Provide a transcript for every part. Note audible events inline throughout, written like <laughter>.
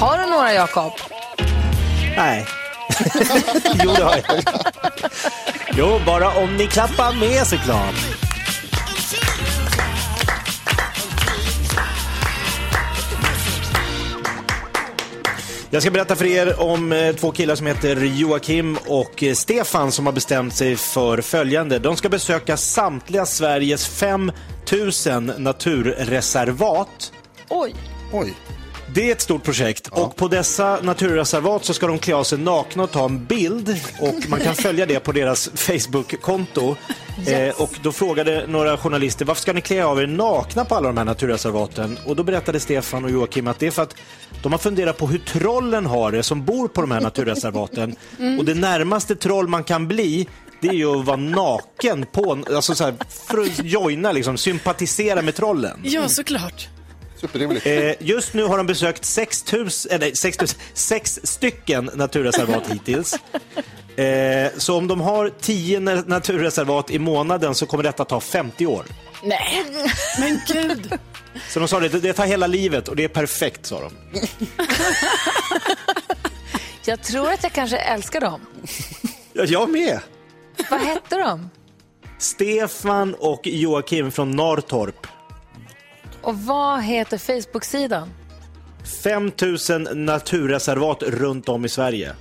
Har du några Jakob? Nej. <laughs> jo, det har jag. Jo, bara om ni klappar med såklart. Jag ska berätta för er om eh, två killar som heter Joakim och eh, Stefan som har bestämt sig för följande. De ska besöka samtliga Sveriges 5000 naturreservat. Oj. Oj. Det är ett stort projekt och på dessa naturreservat så ska de klä av sig nakna och ta en bild och man kan följa det på deras Facebook-konto. Eh, och då frågade några journalister varför ska ni klä av er nakna på alla de här naturreservaten? Och då berättade Stefan och Joakim att det är för att de har funderat på hur trollen har det som bor på de här naturreservaten. <laughs> Och det närmaste troll man kan bli det är ju att vara naken på, alltså så här, för att joina, liksom, sympatisera med trollen. Ja, såklart. Superrimligt. Eh, just nu har de besökt 6 000, eller 6 000, sex stycken naturreservat hittills. Eh, så om de har 10 na- naturreservat i månaden så kommer detta ta 50 år. Nej, men gud. Så de sa det, det tar hela livet och det är perfekt, sa de. Jag tror att jag kanske älskar dem. Ja, jag med. Vad hette de? Stefan och Joakim från Norrtorp. Och vad heter Facebook-sidan? 5 000 naturreservat runt om i Sverige.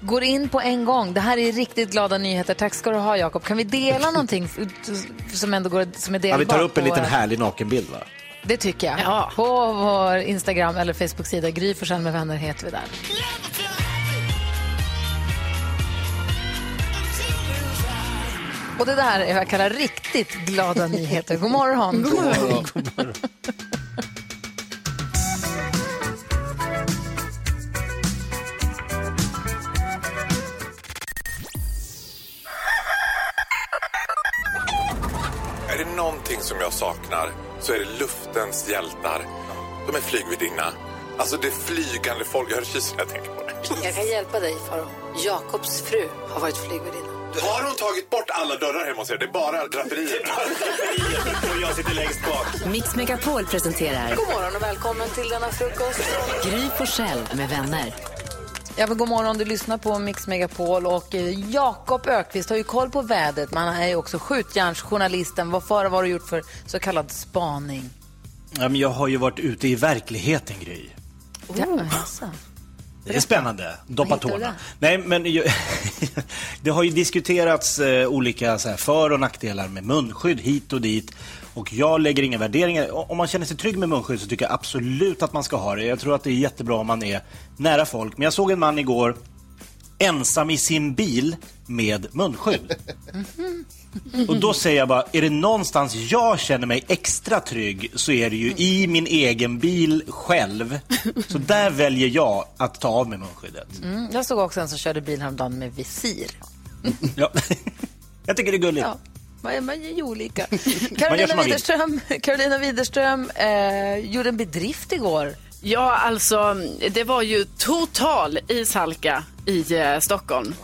Går in på en gång. Det här är riktigt glada nyheter. Tack ska du ha, Jakob. Kan vi dela någonting som ändå går, som är Ja, delbart? vi tar upp en liten härlig nakenbild, va? Det tycker jag. Ja. På vår Instagram eller Facebook-sida. Gry med vänner heter vi där. Och det där är vad jag kallar riktigt glada nyheter. God morgon. God morgon. Är det någonting som jag saknar så är det luftens hjältar. De är flygvärdinna. Alltså det flygande folk. Jag hör kysen när jag tänker på det. Jag kan hjälpa dig, Faro. Jakobs fru har varit flygvärdinna. Har hon tagit bort alla dörrar hemma hos er? Det är bara <laughs> draperier. Och jag sitter längst bak. Mix Megapol presenterar God morgon och välkommen till denna frukost. Gry Forssell med vänner. Ja, men god morgon, du lyssnar på Mix Megapol och eh, Jakob Ökvist har ju koll på vädret. Man är ju också skjutjärnsjournalisten. Vad för vad har du gjort för så kallad spaning? Ja, men jag har ju varit ute i verkligheten, Gry. Ja, alltså. Det är spännande. Doppa tårna. Nej, men <laughs> det har ju diskuterats eh, olika så här, för och nackdelar med munskydd hit och dit. Och jag lägger inga värderingar. Om man känner sig trygg med munskydd så tycker jag absolut att man ska ha det. Jag tror att det är jättebra om man är nära folk. Men jag såg en man igår ensam i sin bil med munskydd. Och då säger jag bara, är det någonstans jag känner mig extra trygg så är det ju i min egen bil själv. Så där väljer jag att ta av mig munskyddet. Mm, jag såg också en som körde bil häromdagen med visir. Ja. <laughs> Jag tycker det är gulligt. Ja, man är, man ju olika. Carolina. Widerström, Carolina Widerström eh, gjorde en bedrift igår. Ja, alltså det var ju total ishalka i eh, Stockholm.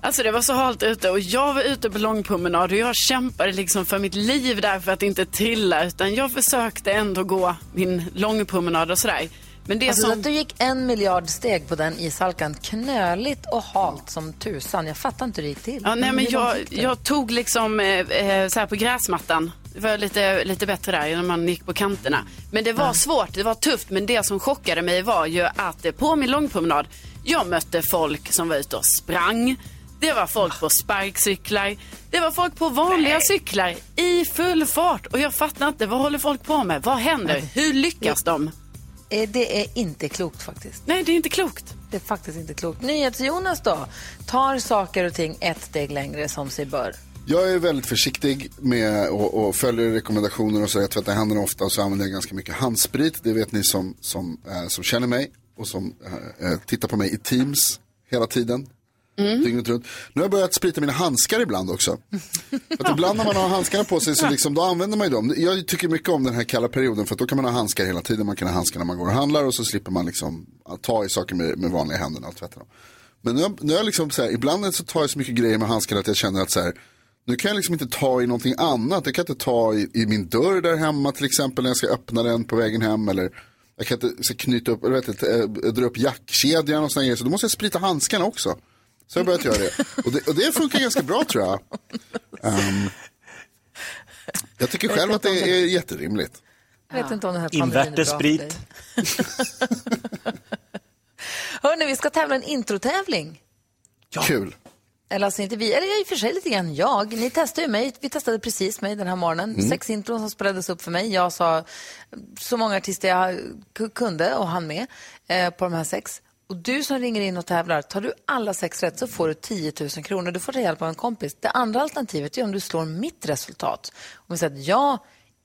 Alltså det var så halt ute och jag var ute på långpromenad och jag kämpade liksom för mitt liv där för att inte trilla utan jag försökte ändå gå min långpromenad och sådär. Men det Alltså som... att du gick en miljard steg på den ishalkan, knöligt och halt som tusan. Jag fattar inte hur det gick till. Ja, nej, men jag, jag tog liksom eh, eh, så här på gräsmattan. Var lite, lite bättre där när man gick på kanterna. Men det var svårt, det var tufft. Men det som chockade mig var ju att på min långpromenad, jag mötte folk som var ute och sprang. Det var folk på sparkcyklar. Det var folk på vanliga cyklar i full fart. Och jag fattar inte, vad håller folk på med? Vad händer? Hur lyckas de? Eh, Det är inte klokt faktiskt. Nej, det är inte klokt. Det är faktiskt inte klokt. NyhetsJonas då? Tar saker och ting ett steg längre som sig bör. Jag är väldigt försiktig med och, och följer rekommendationer och så. Jag tvättar händerna ofta och så använder jag ganska mycket handsprit. Det vet ni som, som, eh, som känner mig och som eh, eh, tittar på mig i Teams hela tiden. Dygnet runt. Nu har jag börjat sprita mina handskar ibland också. Att ibland när man har handskarna på sig så liksom, då använder man ju dem. Jag tycker mycket om den här kalla perioden för att då kan man ha handskar hela tiden. Man kan ha handskar när man går och handlar och så slipper man liksom ta i saker med, med vanliga händerna och tvätta dem. Men nu, nu har jag liksom så här, ibland så tar jag så mycket grejer med handskarna att jag känner att så här, nu kan jag liksom inte ta i någonting annat. Jag kan inte ta i, i min dörr där hemma till exempel när jag ska öppna den på vägen hem. Eller jag kan inte så knyta upp, eller vet inte, eh, dra upp jackkedjan och sådana grejer. Så då måste jag sprita handskarna också. Så jag har börjat göra det. Och det, och det funkar ganska bra tror jag. Ehm, jag tycker själv att det är jätterimligt. Jag vet inte om den här dig. <laughs> Hörni, vi ska tävla en introtävling. Kul. Eller alltså inte vi, eller i och för sig lite grann jag. Ni testade ju mig, vi testade precis mig den här morgonen. Sex intron som spelades upp för mig. Jag sa så många artister jag kunde och hann med eh, på de här sex. Och du som ringer in och tävlar, tar du alla sex rätt så får du 10 000 kronor. Du får ta hjälp av en kompis. Det andra alternativet är om du slår mitt resultat. Om vi säger att jag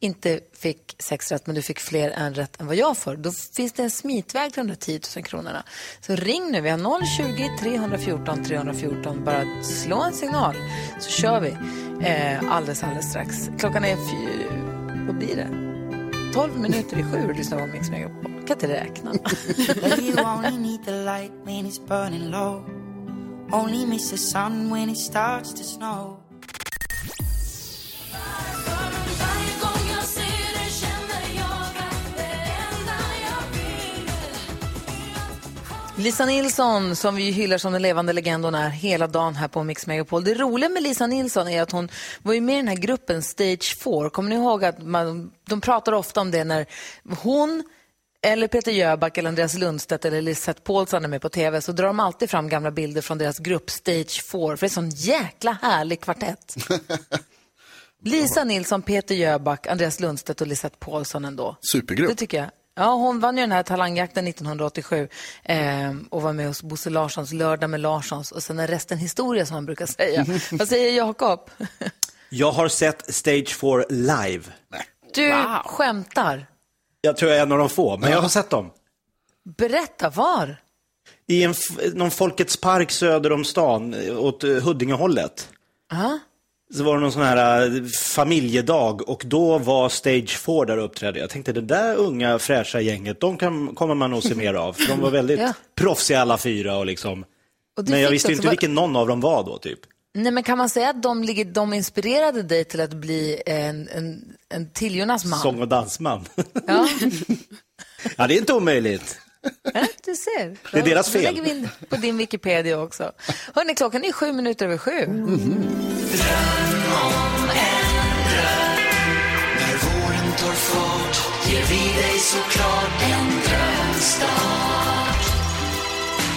inte fick sex rätt men du fick fler än rätt än vad jag får. Då finns det en smitväg till de där 10 000 kronorna. Så ring nu, vi har 020 314 314. Bara slå en signal så kör vi eh, alldeles, alldeles strax. Klockan är, fy, vad blir det? 12 minuter i sju och lyssnar på Mix Megapol. Jag kan inte räkna. Only miss the sun when it starts to snow. Lisa Nilsson, som vi hyllar som den levande legend hon är hela dagen här på Mix Megapol. Det roliga med Lisa Nilsson är att hon var ju med i den här gruppen Stage 4. Kommer ni ihåg att man, de pratar ofta om det när hon eller Peter Jöback eller Andreas Lundstedt eller Lisette Paulsson är med på tv så drar de alltid fram gamla bilder från deras grupp Stage 4 för det är en sån jäkla härlig kvartett. <laughs> Lisa Nilsson, Peter Jöback, Andreas Lundstedt och Lisette Paulsson ändå. Supergrupp. Det tycker jag. Ja, hon vann ju den här talangjakten 1987 eh, och var med hos Bosse Larssons Lördag med Larssons och sen är resten historia som man brukar säga. <laughs> Vad säger Jakob? Jag har sett Stage 4 live. Du skämtar. Jag tror jag är en av de få, men jag har sett dem. Berätta, var? I en, någon Folkets park söder om stan, eh, åt eh, Huddingehållet. Ja. Så var det någon sån här eh, familjedag och då var Stage 4 där och uppträdde. Jag tänkte det där unga fräscha gänget, de kan, kommer man nog se mer av. För de var väldigt Ja. proffsiga alla fyra och liksom. Och Men jag visste inte vara- vilken någon av dem var då typ. Nej, men kan man säga att de, ligger, de inspirerade dig till att bli en, en, en till Jonas man? Sång och dansman. Ja. <laughs> ja, det är inte omöjligt. <laughs> Ja, du ser. Det är deras Då fel. lägger vi in på din Wikipedia också. Hörrni, klockan är sju minuter över sju. När våren tar fart ger vi dig såklart en drömstart.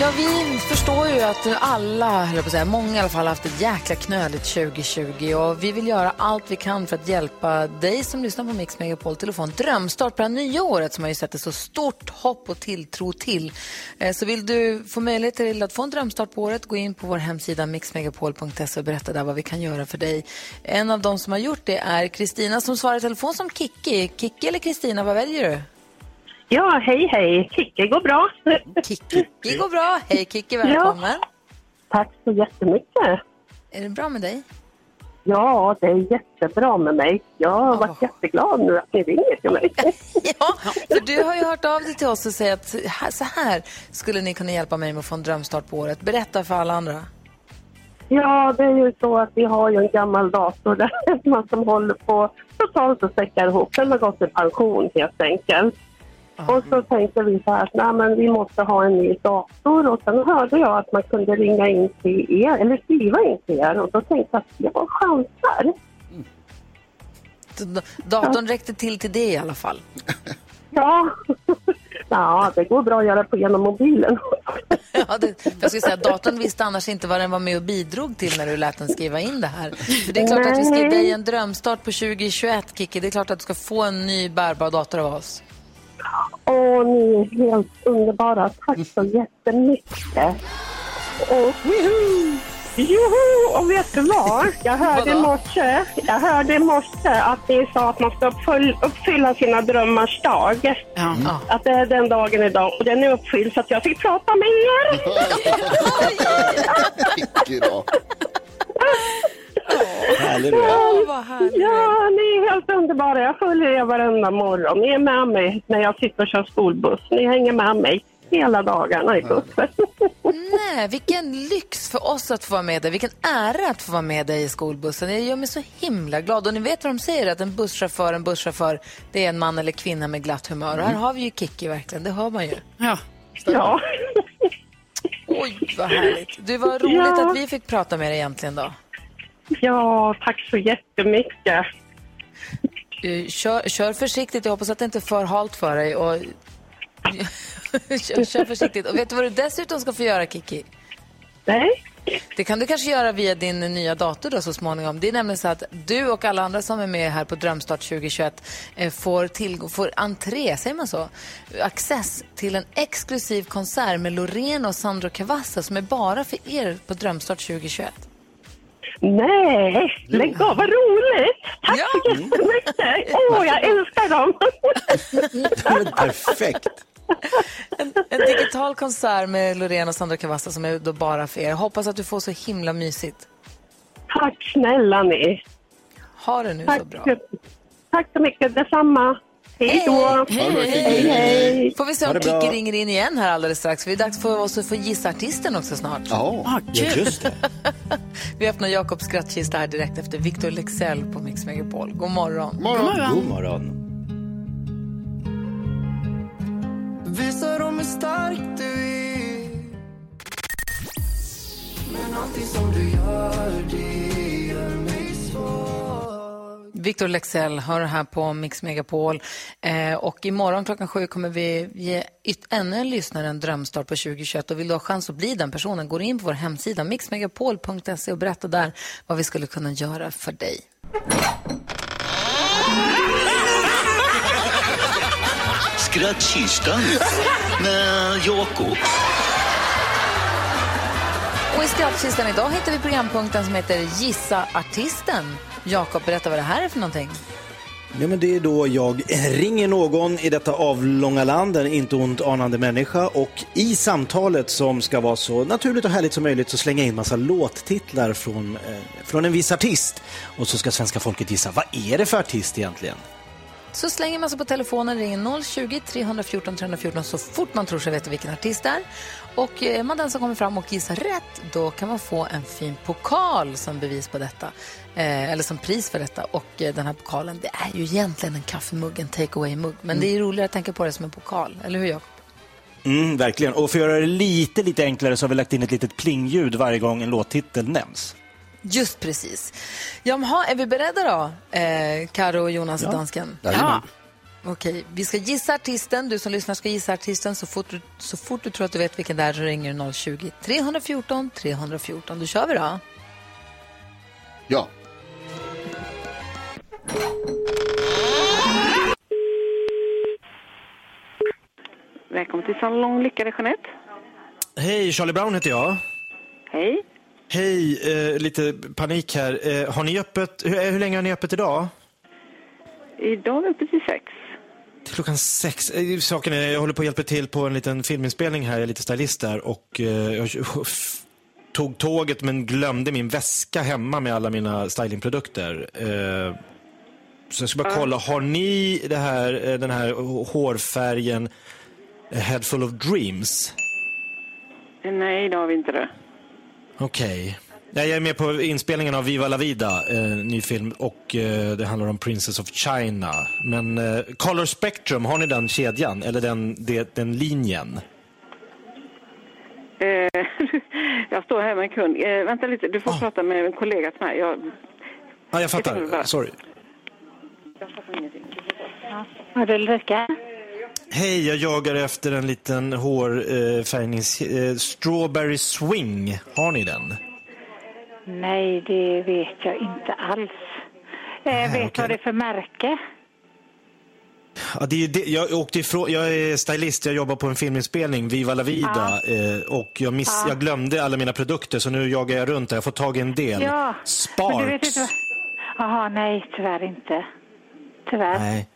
Ja, vi förstår ju att alla, höll på att säga, många i alla fall har haft ett jäkla knöligt 2020 och vi vill göra allt vi kan för att hjälpa dig som lyssnar på Mix Megapol till att få en drömstart på det här nya året som har ju sätter så stort hopp och tilltro till. Eh, så vill du få möjlighet till att få en drömstart på året, gå in på vår hemsida mixmegapol.se och berätta där vad vi kan göra för dig. En av de som har gjort det är Kristina som svarar i telefon som Kikki. Kikki eller Kristina, vad väljer du? Ja, hej hej. Kicke går bra. Kikki. Det går bra. Hej Kikki, välkommen. Tack så jättemycket. Är det bra med dig? Ja, det är jättebra med mig. Jag har varit jätteglad nu att ni ringer till mig. <laughs> Ja, för du har ju hört av dig till oss och säger att så här skulle ni kunna hjälpa mig med att få en drömstart på året. Berätta för alla andra. Ja, det är ju så att vi har ju en gammal dator där <laughs> man som håller på totalt att säcka ihop. Den har gått i pension helt enkelt. Och så tänkte vi så här att nej, men vi måste ha en ny dator och sen hörde jag att man kunde ringa in till er eller skriva in till er och då tänkte jag att jag chansar. D- Datorn räckte till till det i alla fall. <laughs> Ja. ja, det går bra att göra på genom mobilen. <laughs> Ja, det, för jag skulle säga datorn visste annars inte vad den var med och bidrog till när du lät den skriva in det här. För det är klart att vi ska ge dig en drömstart på 2021, Kiki. Det är klart att du ska få en ny bärbar dator av oss. Åh, ni är helt underbara. Tack så <laughs> jättemycket. Och, Joho! Och vet du vad? Jag hörde i morse, jag hörde i morse att ni sa att man ska uppfyll, uppfylla sina drömmars dag. Ja. Att det är den dagen idag och den är uppfylld så att jag fick prata med er. <laughs> <laughs> Härlig du är. Vad. Ja, ni är helt underbara. Jag följer er varenda morgon. Ni är med mig när jag sitter och kör skolbuss. Ni hänger med mig hela dagarna i bussen. Nej, vilken lyx för oss att få vara med dig. Vilken ära att få vara med dig i skolbussen. Det gör mig så himla glad. Och ni vet vad de säger, att en busschaufför, en busschaufför, det är en man eller kvinna med glatt humör. Och här har vi ju Kiki verkligen, det hör man ju. Ja. Ja. Oj, vad härligt. Du, var roligt Ja. att vi fick prata med dig egentligen då. Ja, tack så jättemycket. Eh, Kör, kör försiktigt, jag hoppas att det inte är för halt för dig. Och... kör, <laughs> kör försiktigt. Och vet du vad du dessutom ska få göra, Kiki? Nej? Det kan du kanske göra via din nya dator då så småningom. Det är nämligen så att du och alla andra som är med här på Drömstart 2021 eh, får, får entré, säger man så? Access till en exklusiv konsert med Loreen och Sandro Cavazza som är bara för er på Drömstart 2021. Nej, lägg av, vad roligt! Tack Ja. så jättemycket! Åh, jag älskar dem! <laughs> Perfekt. En digital konsert med Loreen och Sandro Cavazza som är då bara för er. Hoppas att du får så himla mysigt. Tack snälla ni! Ha det nu Tack, så bra. tack så mycket, detsamma! Hej då! Hej, hej! hej. Får vi se om. Kikki ringer in igen här alldeles strax. För det är dags för oss att få gissa artisten också snart. Ja. Ah, just det. <laughs> Vi öppnar Jakobs skrattkista här direkt efter Victor Lexell på Mix Megapol. God morgon. Morgon. God morgon. Visa dem hur stark du är Men allting som du gör, det gör mig svag Victor Lexell hör här på Mix Megapol. Eh, och imorgon klockan sju kommer vi ge yt- ännu en lyssnare en drömstart på 2021. Och vill du ha chans att bli den personen, går in på vår hemsida mixmegapol.se och berätta där vad vi skulle kunna göra för dig. Skrattkistan med Jakob. Och i skrattkistan idag hittar vi programpunkten som heter Gissa artisten. Jakob, berätta vad det här är för någonting. Ja, men det är då jag ringer någon i detta avlånga land, en inte ont anande människa och i samtalet som ska vara så naturligt och härligt som möjligt så slänger jag in massa låttitlar från, eh, från en viss artist. Och så ska svenska folket gissa, vad är det för artist egentligen? Så slänger man sig på telefonen, ringer 020 314 314 så fort man tror sig veta vilken artist det är. Och är man den som kommer fram och gissar rätt, då kan man få en fin pokal som bevis på detta. Eh, eller som pris för detta. Och eh, den här pokalen, det är ju egentligen en kaffemugg, en take away-mugg. Men det är roligare att tänka på det som en pokal, eller hur Jakob? Mm, verkligen. Och för att göra det lite, lite enklare så har vi lagt in ett litet plingljud varje gång en låttitel nämns. Just precis. Jaha, är vi beredda då? Eh, Karo och Jonas och dansken? Jajamän. Okej, vi ska gissa artisten. Du som lyssnar ska gissa artisten. Så fort du, så fort du tror att du vet vilken det är så ringer du 020 314 314. Då kör vi då. Ja. Välkommen till Salong Lyckade Jeanette. Hej, Charlie Brown heter jag. Hej. Hej, eh, lite panik här. Eh, har ni öppet, hur, hur länge har ni öppet idag? Idag är vi uppe till sex. Klockan sex. Eh, Saken är, jag håller på att hjälpa till på en liten filminspelning här, jag är lite stylist där och eh, jag <laughs> tog tåget men glömde min väska hemma med alla mina stylingprodukter. Eh, så jag ska bara kolla, har ni det här, den här hårfärgen Head Full of Dreams? Nej, idag har vi inte det. Okej. Nej, Jag är med på inspelningen av Viva La Vida, eh, ny film, och eh, det handlar om Princess of China. Men eh, Color Spectrum, har ni den kedjan, eller den, det, den linjen? Eh, <laughs> jag står här med en kund. Eh, vänta lite, du får prata med en kollega till mig. Jag, Ja, jag fattar. Sorry. Har du Ulrika? Hej, jag jagar efter en liten hårfärgnings... Eh, strawberry swing. Har ni den? Nej, det vet jag inte alls. Eh, Nej, vet okej. vad det är för märke? Ja, det är det. Jag, åkte ifrån, jag är stylist, jag jobbar på en filminspelning, Viva la vida. Eh, och jag, miss, Ja. jag glömde alla mina produkter så nu jagar jag runt där. Jag får tag i en del. Ja, du Sparks. Jaha, nej, tyvärr inte. Tyvärr. Nej.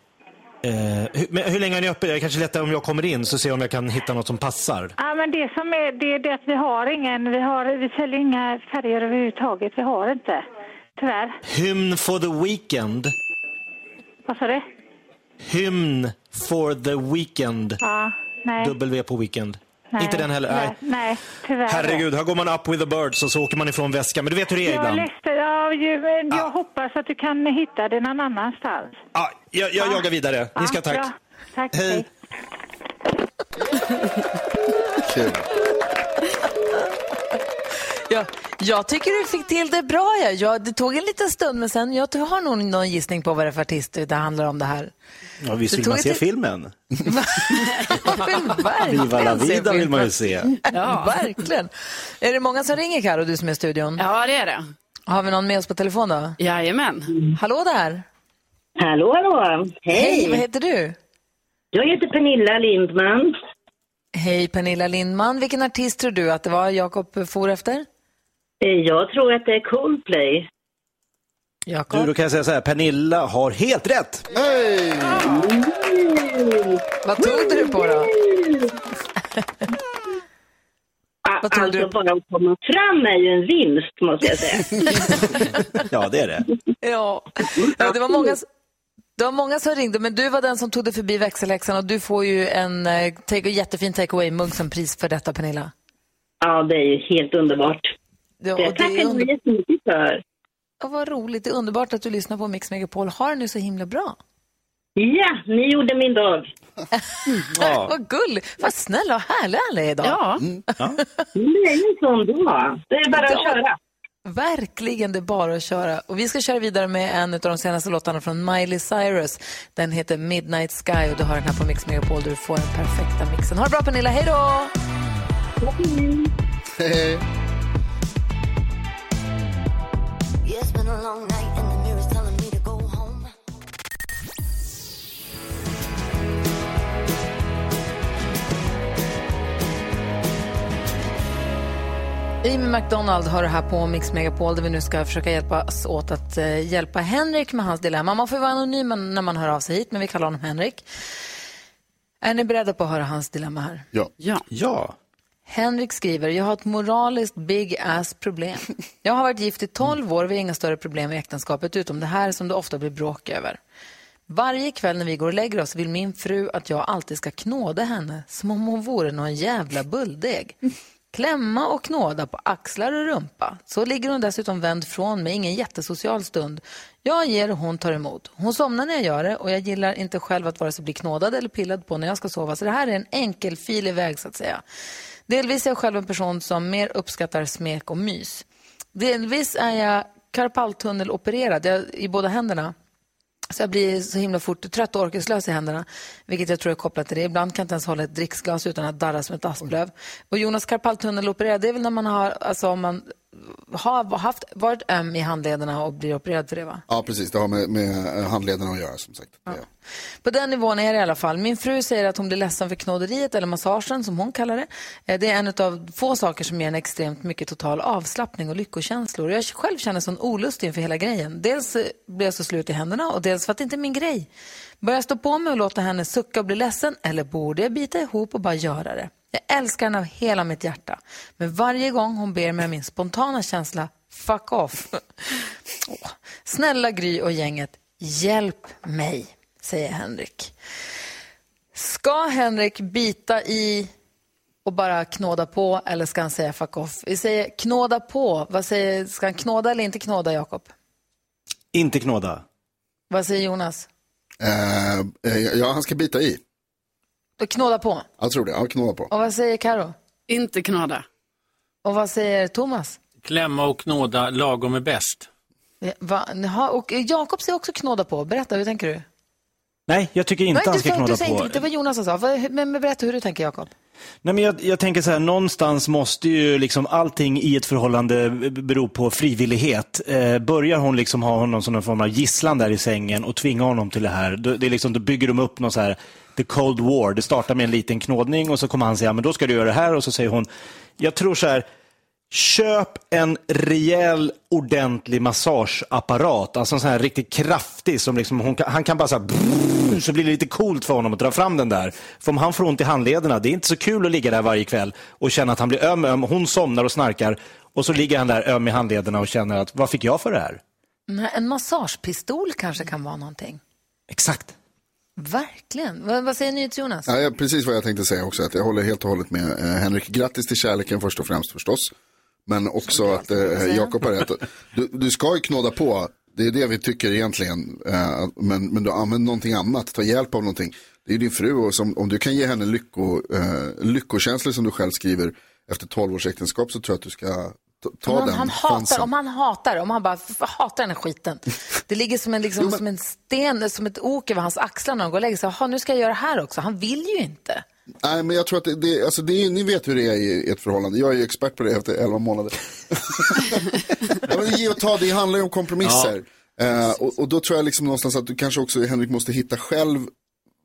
Eh, hur, hur länge är ni uppe? Jag kanske lättare om jag kommer in så ser jag om jag kan hitta något som passar. Ja, men det som är, det är det att vi har ingen, vi har, vi säljer inga färger överhuvudtaget. Vi har inte. Tyvärr. Hymn for the weekend. Vad sa du? Hymn for the weekend. Ja, nej. W på weekend. Nej. Inte den heller? Nej. Nej, nej tyvärr. Herregud, här går man up with the birds och så åker man ifrån väskan. Men du vet hur det är Jag, ibland. läste, ja, ju, men jag hoppas att du kan hitta det någon annanstans. Ja, jag, jag jagar vidare. Ni ska Ja, tack. bra. Tack. Hej. Kul. Ja, jag tycker du fick till det bra. Ja. Jag, det tog en liten stund, men sen jag har nog någon gissning på vad det är för artist det handlar om det här. Ja, visst vill man se filmen? Verkligen <laughs> Viva la se vida vill man ju filmen. se. Ja. Verkligen. Är det många som ringer, Karo, du som är i studion? Ja, det är det. Har vi någon med oss på telefon då? Jajamän. Hallå där! Hallå, hallå! Hej! Hej, vad heter du? Jag heter Pernilla Lindman. Hej Pernilla Lindman. Vilken artist tror du att det var Jakob for efter? Eh, Jag tror att det är Coldplay. Du, då kan jag säga så här, Pernilla har helt rätt. Hej! Vad tog du på då? Vad tog alltså, bara att komma fram är ju en vinst, måste jag säga. <laughs> Ja, det är det. Ja, ja det, var många, det var många som ringde, men du var den som tog dig förbi växelläxan och du får ju en eh, take, jättefin take away-mugg som pris för detta, Pernilla. Ja, det är ju helt underbart. Ja, och det det är tackar jag under- jättemycket för. Ja, vad roligt. Det är underbart att du lyssnar på Mix Megapol. Har det nu så himla bra. Ja, ni gjorde min dag. <laughs> Ja. vad gullig. Vad snälla och härliga alla är idag. Ja. Det är ju sån dag. Det är bara att Ja. köra. Verkligen, det är bara att köra. Och vi ska köra vidare med en av de senaste låtarna från Miley Cyrus. Den heter Midnight Sky och du har den här på Mix Megapol där du får den perfekta mixen. Ha det bra Pernilla, hej då! Hej. Amy McDonald har det här på Mix Megapol där vi nu ska försöka hjälpas åt att eh, hjälpa Henrik med hans dilemma. Man får vara anonym när man hör av sig hit, men vi kallar honom Henrik. Är ni beredda på att höra hans dilemma här? Ja. Ja. Ja. Henrik skriver, jag har ett moraliskt big ass problem. <laughs> Jag har varit gift i 12 år och vi har inga större problem i äktenskapet utom det här som det ofta blir bråk över. Varje kväll när vi går och lägger oss vill min fru att jag alltid ska knåda henne som om hon vore någon jävla bulldeg. Klämma och knåda på axlar och rumpa. Så ligger hon dessutom vänd från mig, ingen jättesocial stund. Jag ger och hon tar emot. Hon somnar när jag gör det och jag gillar inte själv att vare sig bli knådad eller pillad på när jag ska sova. Så det här är en enkel filig väg så att säga. Delvis är jag själv en person som mer uppskattar smek och mys. Delvis är jag karpaltunnelopererad i båda händerna. Så jag blir så himla fort trött och orkeslös i händerna, vilket jag tror är kopplat till det. Ibland kan jag inte ens hålla ett dricksglas utan att darra som ett asplöv. Och Jonas karpaltunnelopererad, det är väl när man har, alltså om man har haft, varit öm i handlederna och blir opererad för det va? Ja, precis. Det har med, med eh, handlederna att göra som sagt. Ja. På den nivån är det i alla fall. Min fru säger att hon blir ledsen för knåderiet eller massagen som hon kallar det. Eh, Det är en av få saker som ger en extremt mycket total avslappning och lyckokänslor. Jag själv känner sån olust inför hela grejen. Dels eh, blir jag så slut i händerna och dels för att det inte är min grej. Börjar jag stå på mig och låta henne sucka och bli ledsen eller borde jag bita ihop och bara göra det? Jag älskar henne av hela mitt hjärta. Men varje gång hon ber mig om min spontana känsla, fuck off. Åh. Snälla Gry och gänget, hjälp mig, säger Henrik. Ska Henrik bita i och bara knåda på eller ska han säga fuck off? Vi säger knåda på. Vad säger, ska han knåda eller inte knåda, Jakob? Inte knåda. Vad säger Jonas? Eh, eh, ja, han ska bita i. Knåda på. Jag tror det. Ja, knåda på. Och vad säger Karo? Inte knåda. Och vad säger Thomas? Klämma och knåda, lagom är bäst. Va? Jaha, Och Jakob säger också knåda på. Berätta, hur tänker du? Nej, jag tycker inte Nej, han ska knåda du säger på. inte, det var Jonas som sa. Men, men berätta hur du tänker, Jakob. Nej, men jag, jag tänker så här, någonstans måste ju liksom allting i ett förhållande bero på frivillighet. Eh, börjar hon liksom ha honom som någon form av gisslan där i sängen och tvinga honom till det här, då, det är liksom, då bygger de upp någon så här, the cold war. Det startar med en liten knådning och så kommer han säga, men då ska du göra det här och så säger hon, jag tror så här, Köp en rejäl, ordentlig massageapparat. Alltså en sån här riktigt kraftig som liksom, hon han kan bara så här, brrr, så blir det lite coolt för honom att dra fram den där. För om han får ont i handlederna, det är inte så kul att ligga där varje kväll och känna att han blir öm, öm. Hon somnar och snarkar och så ligger han där öm i handlederna och känner att, vad fick jag för det här? Nej, En massagepistol kanske kan vara någonting. Exakt. Verkligen. Vad, vad säger NyhetsJonas? Ja, ja, precis vad jag tänkte säga också. Att jag håller helt och hållet med eh, Henrik. Grattis till kärleken först och främst förstås. Men också att eh, Jakob har rätt. Du, du ska ju knåda på. Det är det vi tycker egentligen. Eh, men, men du använder någonting annat. Ta hjälp av någonting. Det är din fru och som, om du kan ge henne lycko, eh, lyckokänslor som du själv skriver efter 12 års äktenskap så tror jag att du ska ta, om, han, den han hatar, om han hatar, om han bara hatar den här skiten. Det ligger som en, liksom, som en sten, som ett ok över hans axlar när han går och lägger sig. Nu ska jag göra det här också. Han vill ju inte. Nej, men jag tror att det, det, alltså det är, ni vet hur det är i ett förhållande. Jag är ju expert på det efter 11 månader. <laughs> ja, men ge och ta, det handlar ju om kompromisser. Eh, och, och då tror jag liksom någonstans att du kanske också, Henrik, måste hitta själv,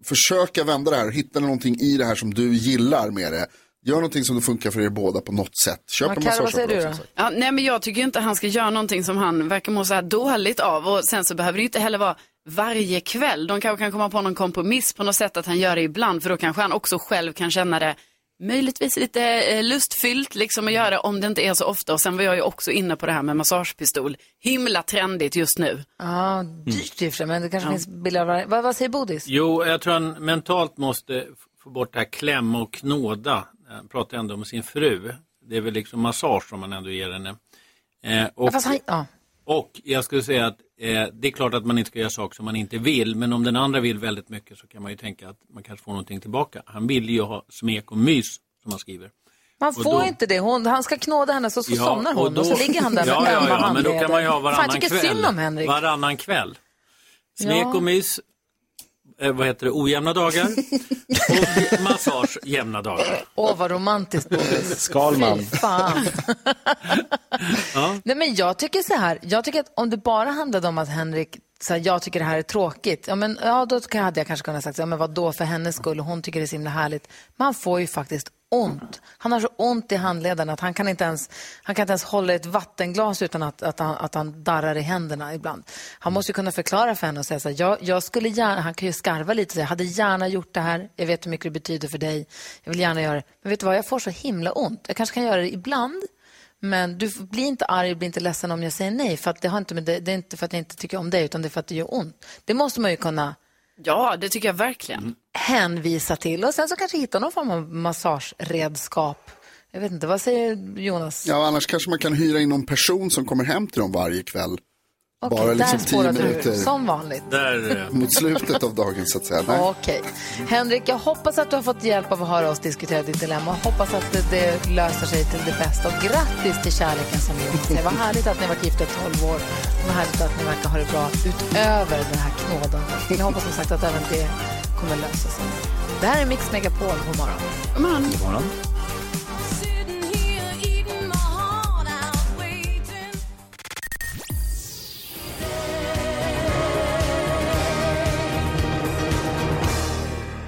försöka vända det här, hitta någonting i det här som du gillar med det. Gör någonting som det funkar för er båda på något sätt. Köp en massageapparat. som sagt. Ja, nej, men jag tycker inte han ska göra någonting som han verkar må så här dåligt av. Och sen så behöver det inte heller vara varje kväll. De kanske kan komma på någon kompromiss på något sätt att han gör det ibland. För då kanske han också själv kan känna det möjligtvis lite eh, lustfyllt liksom att göra det om det inte är så ofta. Och sen var jag ju också inne på det här med massagepistol. Himla trendigt just nu. Ja, dyrt i sig, men det kanske finns billigare varianter. Vad, vad säger Bodis? Jo, jag tror han mentalt måste få bort det här klämma och knåda. Han pratar ändå om sin fru. Det är väl liksom massage som man ändå ger henne. Eh, och, han, ja. och jag skulle säga att eh, det är klart att man inte ska göra saker som man inte vill. Men om den andra vill väldigt mycket så kan man ju tänka att man kanske får någonting tillbaka. Han vill ju ha smek och mys som han skriver. Man Och får då- inte det. Hon, han ska knåda henne så, så Ja, somnar hon och, då- så ligger han där <laughs> med ja, ja, ja, men då kan man ju ha Fan, varannan tycker kväll. synd om Henrik. Varannan kväll. Smek och mys, eh, vad heter det, ojämna dagar. <laughs> och massage jämna dagar. Åh, vad romantiskt Bodis. Skalman. Fy fan. <laughs> Nej, men jag tycker så här, jag tycker att om det bara handlade om att Henrik så här, jag tycker det här är tråkigt, ja, men, ja då kan- hade jag kanske kunnat sagt, ja, men vad då för hennes skull, hon tycker det är så himla härligt. Men han får ju faktiskt ont. Han har så ont i handleden att han kan inte ens, han kan inte ens hålla ett vattenglas utan att, att, han, att han darrar i händerna ibland. Han måste ju kunna förklara för henne och säga så här, jag, jag skulle gärna, han kan ju skarva lite och säga, jag hade gärna gjort det här, jag vet hur mycket det betyder för dig, jag vill gärna göra det. Men vet du vad, jag får så himla ont. Jag kanske kan göra det ibland, men du blir inte arg, blir inte ledsen om jag säger nej. För att det, har inte med det, det är inte för att jag inte tycker om dig, utan det är för att det gör ont. Det måste man ju kunna Ja, det tycker jag verkligen. hänvisa till. Och sen så kanske hitta någon form av massageredskap. Jag vet inte, vad säger Jonas? Ja, annars kanske man kan hyra in någon person som kommer hem till dem varje kväll. Okej, Bara liksom tio du minuter ur, som vanligt. Där, <laughs> mot slutet av dagen så att säga. Okej. Henrik, jag hoppas att du har fått hjälp av att höra oss diskutera ditt dilemma. Hoppas att det, det löser sig till det bästa. Och grattis till kärleken som vi ser. Vad härligt att ni varit gifta i 12 år. Vad härligt att ni verkar ha det bra utöver den här knådandet. Jag hoppas som sagt att även det kommer lösa sig. Det här är Mix Megapol. God morgon. God morgon. God morgon.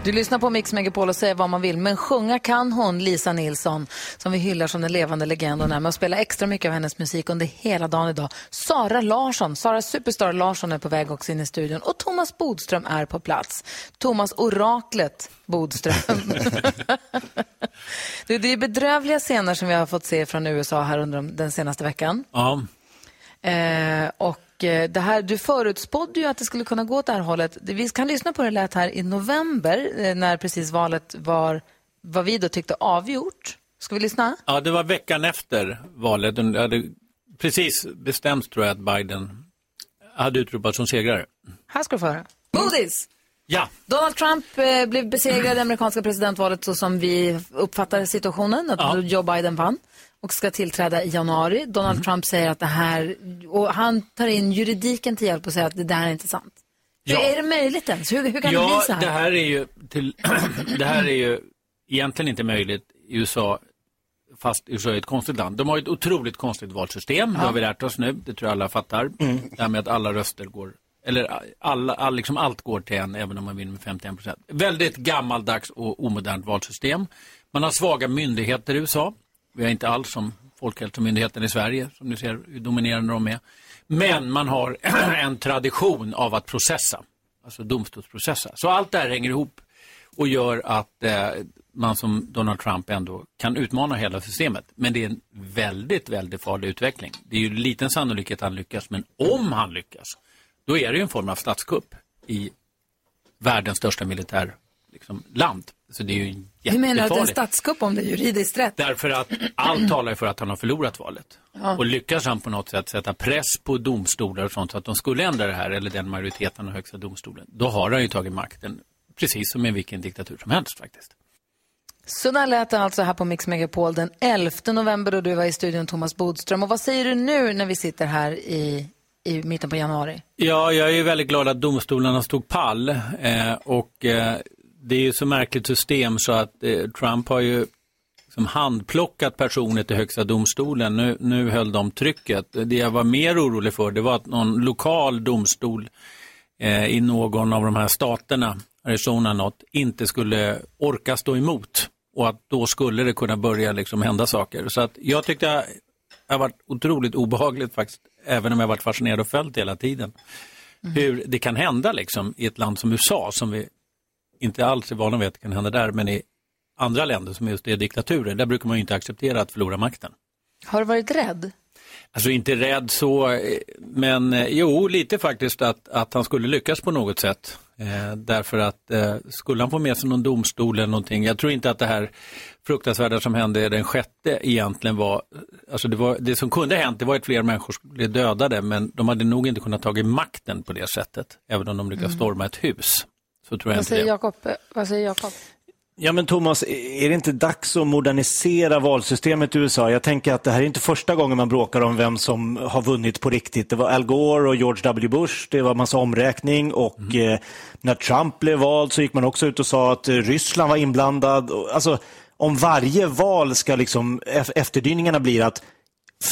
Du lyssnar på Mix Megapol och säger vad man vill, men sjunga kan hon, Lisa Nilsson, som vi hyllar som den levande legenden är med och spelar extra mycket av hennes musik under hela dagen idag. Sara Larsson, Sara Superstar Larsson är på väg också in i studion och Thomas Bodström är på plats. Thomas Oraklet Bodström. <laughs> det det är bedrövliga scener som vi har fått se från USA här under de- den senaste veckan. Ja. Eh, och det här, du förutspådde ju att det skulle kunna gå åt det här hållet. Vi kan lyssna på hur det lät här i november eh, när precis valet var, vad vi då tyckte avgjort. Ska vi lyssna? ja, det var veckan efter valet. Det hade precis bestämts tror jag att Biden hade utropats som segrare. Här ska du få höra. Bodis! Ja. Donald Trump eh, blev besegrad i det amerikanska presidentvalet så som vi uppfattar situationen, att Ja. Joe Biden vann och ska tillträda i januari. Donald Trump säger att det här, och han tar in juridiken till hjälp och säger att det där är inte sant. Ja. Är det möjligt ens? Hur, hur kan det bli ja, så här? det här är ju till, <clears throat> det här är ju egentligen inte möjligt i USA, fast USA är ett konstigt land. De har ett otroligt konstigt valsystem, det har vi lärt oss nu, det tror jag alla fattar. Det här med att alla röster går, eller alla, all, liksom allt går till en, även om man vinner med 51 procent. Väldigt gammaldags och omodernt valsystem. Man har svaga myndigheter i USA. Vi har inte alls som Folkhälsomyndigheten i Sverige, som ni ser hur dominerande de är. Men man har <clears throat> en tradition av att processa, alltså domstolsprocessa. Så allt det här hänger ihop och gör att eh, man som Donald Trump ändå kan utmana hela systemet. Men det är en väldigt, väldigt farlig utveckling. Det är ju liten sannolikhet att han lyckas, men om han lyckas, då är det ju en form av statskupp i världens största militär liksom, land. Så det är ju Hur menar du att det är en jättefarligt. statskupp om det är juridiskt rätt? Därför att allt talar för att han har förlorat valet. Ja. Och lyckas han på något sätt sätta press på domstolar och sånt så att de skulle ändra det här, eller den majoriteten av högsta domstolen, då har han ju tagit makten, precis som i vilken diktatur som helst faktiskt. Så där lät det alltså här på Mix Megapol den 11 november då du var i studion Thomas Bodström. Och vad säger du nu när vi sitter här i, i mitten på januari? Ja, jag är ju väldigt glad att domstolarna stod pall eh, och eh, det är ju så märkligt system så att eh, Trump har ju som handplockat personer till högsta domstolen. Nu, nu höll de trycket. Det jag var mer orolig för det var att någon lokal domstol eh, i någon av de här staterna, Arizona något, inte skulle orka stå emot och att då skulle det kunna börja liksom hända saker. Så att jag tyckte det har varit otroligt obehagligt faktiskt, även om jag varit fascinerad och följt hela tiden. Hur det kan hända liksom i ett land som USA som vi inte alls är vana vid att det kan hända där, men i andra länder som just är diktaturer, där brukar man inte acceptera att förlora makten. Har du varit rädd? Alltså inte rädd så, eh, men eh, jo, lite faktiskt att, att han skulle lyckas på något sätt. Eh, därför att eh, skulle han få med sig någon domstol eller någonting, jag tror inte att det här fruktansvärda som hände den sjätte egentligen var, alltså det, var, det som kunde ha hänt, det var att fler människor blev dödade, men de hade nog inte kunnat tagit makten på det sättet, även om de lyckas Mm. storma ett hus. Så tror jag Vad säger det. Jakob? Vad säger Jakob? Ja men Thomas, är det inte dags att modernisera valsystemet i USA? Jag tänker att det här är inte första gången man bråkar om vem som har vunnit på riktigt. Det var Al Gore och George W. Bush, det var massa omräkning och eh, när Trump blev vald så gick man också ut och sa att eh, Ryssland var inblandad. Alltså, om varje val ska liksom, ef- efterdyningarna blir att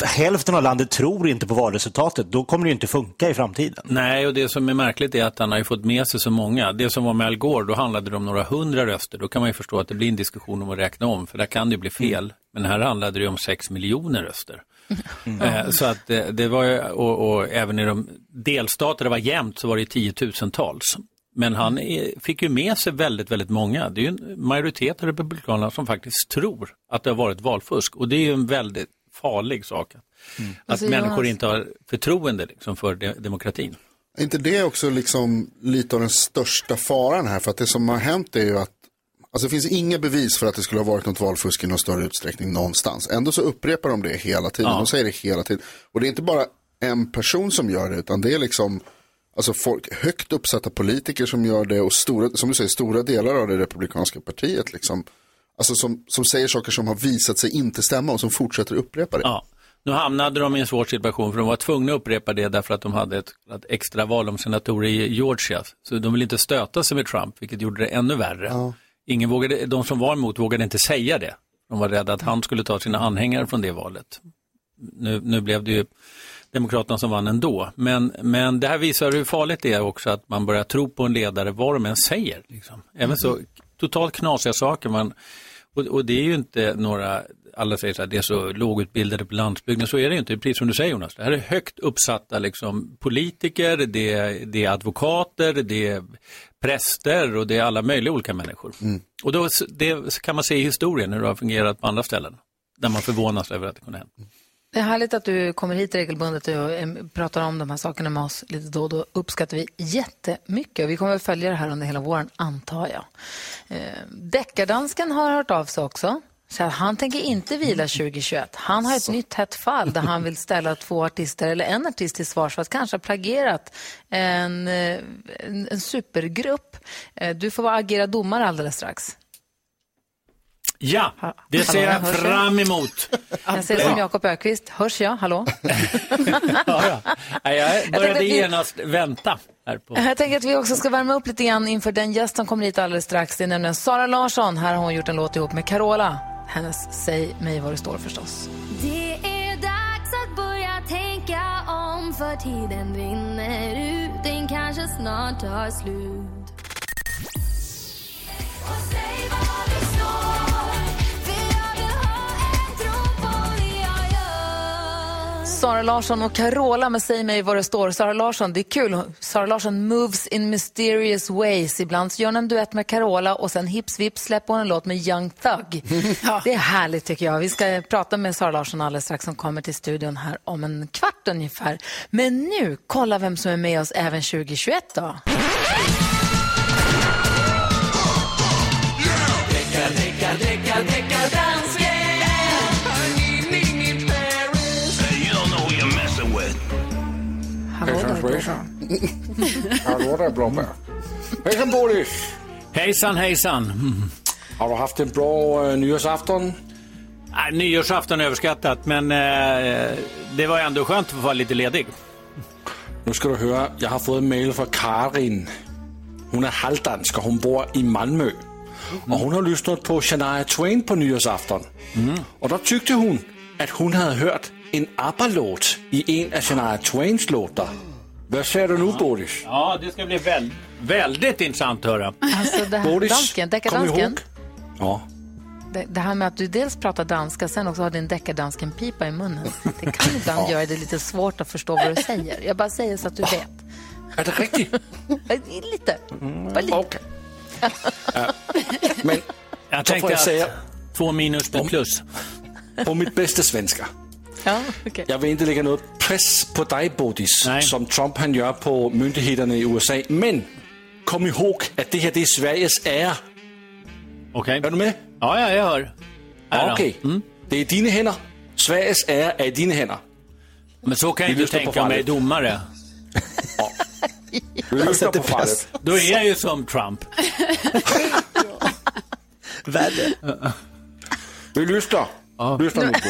hälften av landet tror inte på valresultatet, då kommer det ju inte funka i framtiden. Nej, och det som är märkligt är att han har ju fått med sig så många. Det som var med Al Gore, då handlade det om några hundra röster. Då kan man ju förstå att det blir en diskussion om att räkna om, för där kan det ju bli fel. Men här handlade det ju om sex miljoner röster. <laughs> Eh, Så att det, det var ju, och, och även i de delstater det var jämnt så var det tiotusentals. Men han är, fick ju med sig väldigt, väldigt många. Det är ju en majoritet av republikanerna som faktiskt tror att det har varit valfusk. Och det är ju en väldigt farlig sak. Att Alltså, människor inte har förtroende liksom, för de, demokratin. Är inte det också liksom lite av den största faran här? För att det som har hänt är ju att Alltså det finns inga bevis för att det skulle ha varit något valfusk i någon större utsträckning någonstans. Ändå så upprepar de det hela tiden. Ja. De säger det hela tiden. Och det är inte bara en person som gör det, utan det är liksom alltså folk, högt uppsatta politiker som gör det och stora, som du säger, stora delar av det republikanska partiet liksom. Alltså som, som säger saker som har visat sig inte stämma och som fortsätter upprepa det. Ja. Nu hamnade de i en svår situation för de var tvungna att upprepa det därför att de hade ett, ett extra val om senatorer i Georgia. Så de ville inte stöta sig med Trump, vilket gjorde det ännu värre. Ingen vågade, de som var emot vågade inte säga det. De var rädda att han skulle ta sina anhängare från det valet. Nu, nu blev det ju Demokraterna som vann ändå. Men, men det här visar hur farligt det är också att man börjar tro på en ledare vad de än säger. Liksom. Även så totalt knasiga saker. Man, och, och det är ju inte några, alla säger här, det är så lågutbildade på landsbygden, så är det ju inte, precis som du säger Jonas. Det här är högt uppsatta liksom, politiker, det är, det är advokater, det är präster och det är alla möjliga olika människor. Och då, det kan man se i historien hur det har fungerat på andra ställen, där man förvånas över att det kunde hända. Det är härligt att du kommer hit regelbundet och pratar om de här sakerna med oss lite då och då. uppskattar vi jättemycket. Vi kommer att följa det här under hela våren, antar jag. Eh, Deckardansken har hört av sig också. Så han tänker inte vila 2021. Han har ett nytt hett fall där han vill ställa <laughs> två artister, eller en artist till svars för att kanske ha plagierat en, eh, en, en supergrupp. Eh, Du får agera domare alldeles strax. Ja, det ser jag fram emot. Jag ser som Jakob Ökvist. Hörs jag? Hallå? <laughs> Nej, jag började vi- genast vänta. Här på. Jag tänker att vi också ska värma upp lite grann inför den gäst som kommer hit alldeles strax. Det är nämligen Sara Larsson. Här har hon gjort en låt ihop med Carola. Hennes Säg mig vad det står förstås. Det är dags att börja tänka om för tiden rinner ut, den kanske snart tar slut. Larsson och Carola med Säg mig vad det står. Sara Larsson, det är kul. Sara Larsson moves in mysterious ways. Ibland så gör hon en duett med Carola och sen hips vips släpper hon en låt med Young Thug. <laughs> Det är härligt tycker jag. Vi ska prata med Sara Larsson alldeles strax som kommer till studion här om en kvart ungefär. Men nu, kolla vem som är med oss även 2021 då. Där, <laughs> Hallå där Blomberg. Hejsan Bodis! Hejsan, hejsan. Mm. Har du haft en bra uh, nyårsafton? Nej, nyårsafton är överskattat, men eh, det var ändå skönt att få vara lite ledig. Nu ska du höra, jag har fått en mail från Karin. Hon är halvdansk och hon bor i Malmö. Och hon har lyssnat på Shania Twain på nyårsafton. Och då tyckte hon att hon hade hört en ABBA-låt i en av Shania Twains låtar. Vad säger du nu Bodis? Ja, det ska bli väl, väldigt intressant att höra. Alltså det här, Bodis, dansken, kom deckardansken. ihåg. Ja. Det, det här med att du dels pratar danska, sen också har din deckardansken-pipa i munnen. Det kan ibland <laughs> göra det lite svårt att förstå vad du säger. Jag bara säger så att du vet. <laughs> Är det riktigt? <laughs> lite. Bara lite. Okej. Men Jag tänkte jag att säga två minus blir plus. på mitt bästa svenska. <laughs> Ja, okej. Jag vill inte lägga något press på dig Bodis, som Trump han gör på myndigheterna i USA. Men kom ihåg att det här det är Sveriges ära. Okej. Är du med? Ja, ja, jag hör. Ja, Okej. Det är dina händer. Sveriges ära är i dina händer. Men så kan jag inte tänka mig domare. <laughs> Du lyssnar på fallet. Då är jag ju som Trump. Värre. <laughs> Vi lyssnar. Lyssna nu på.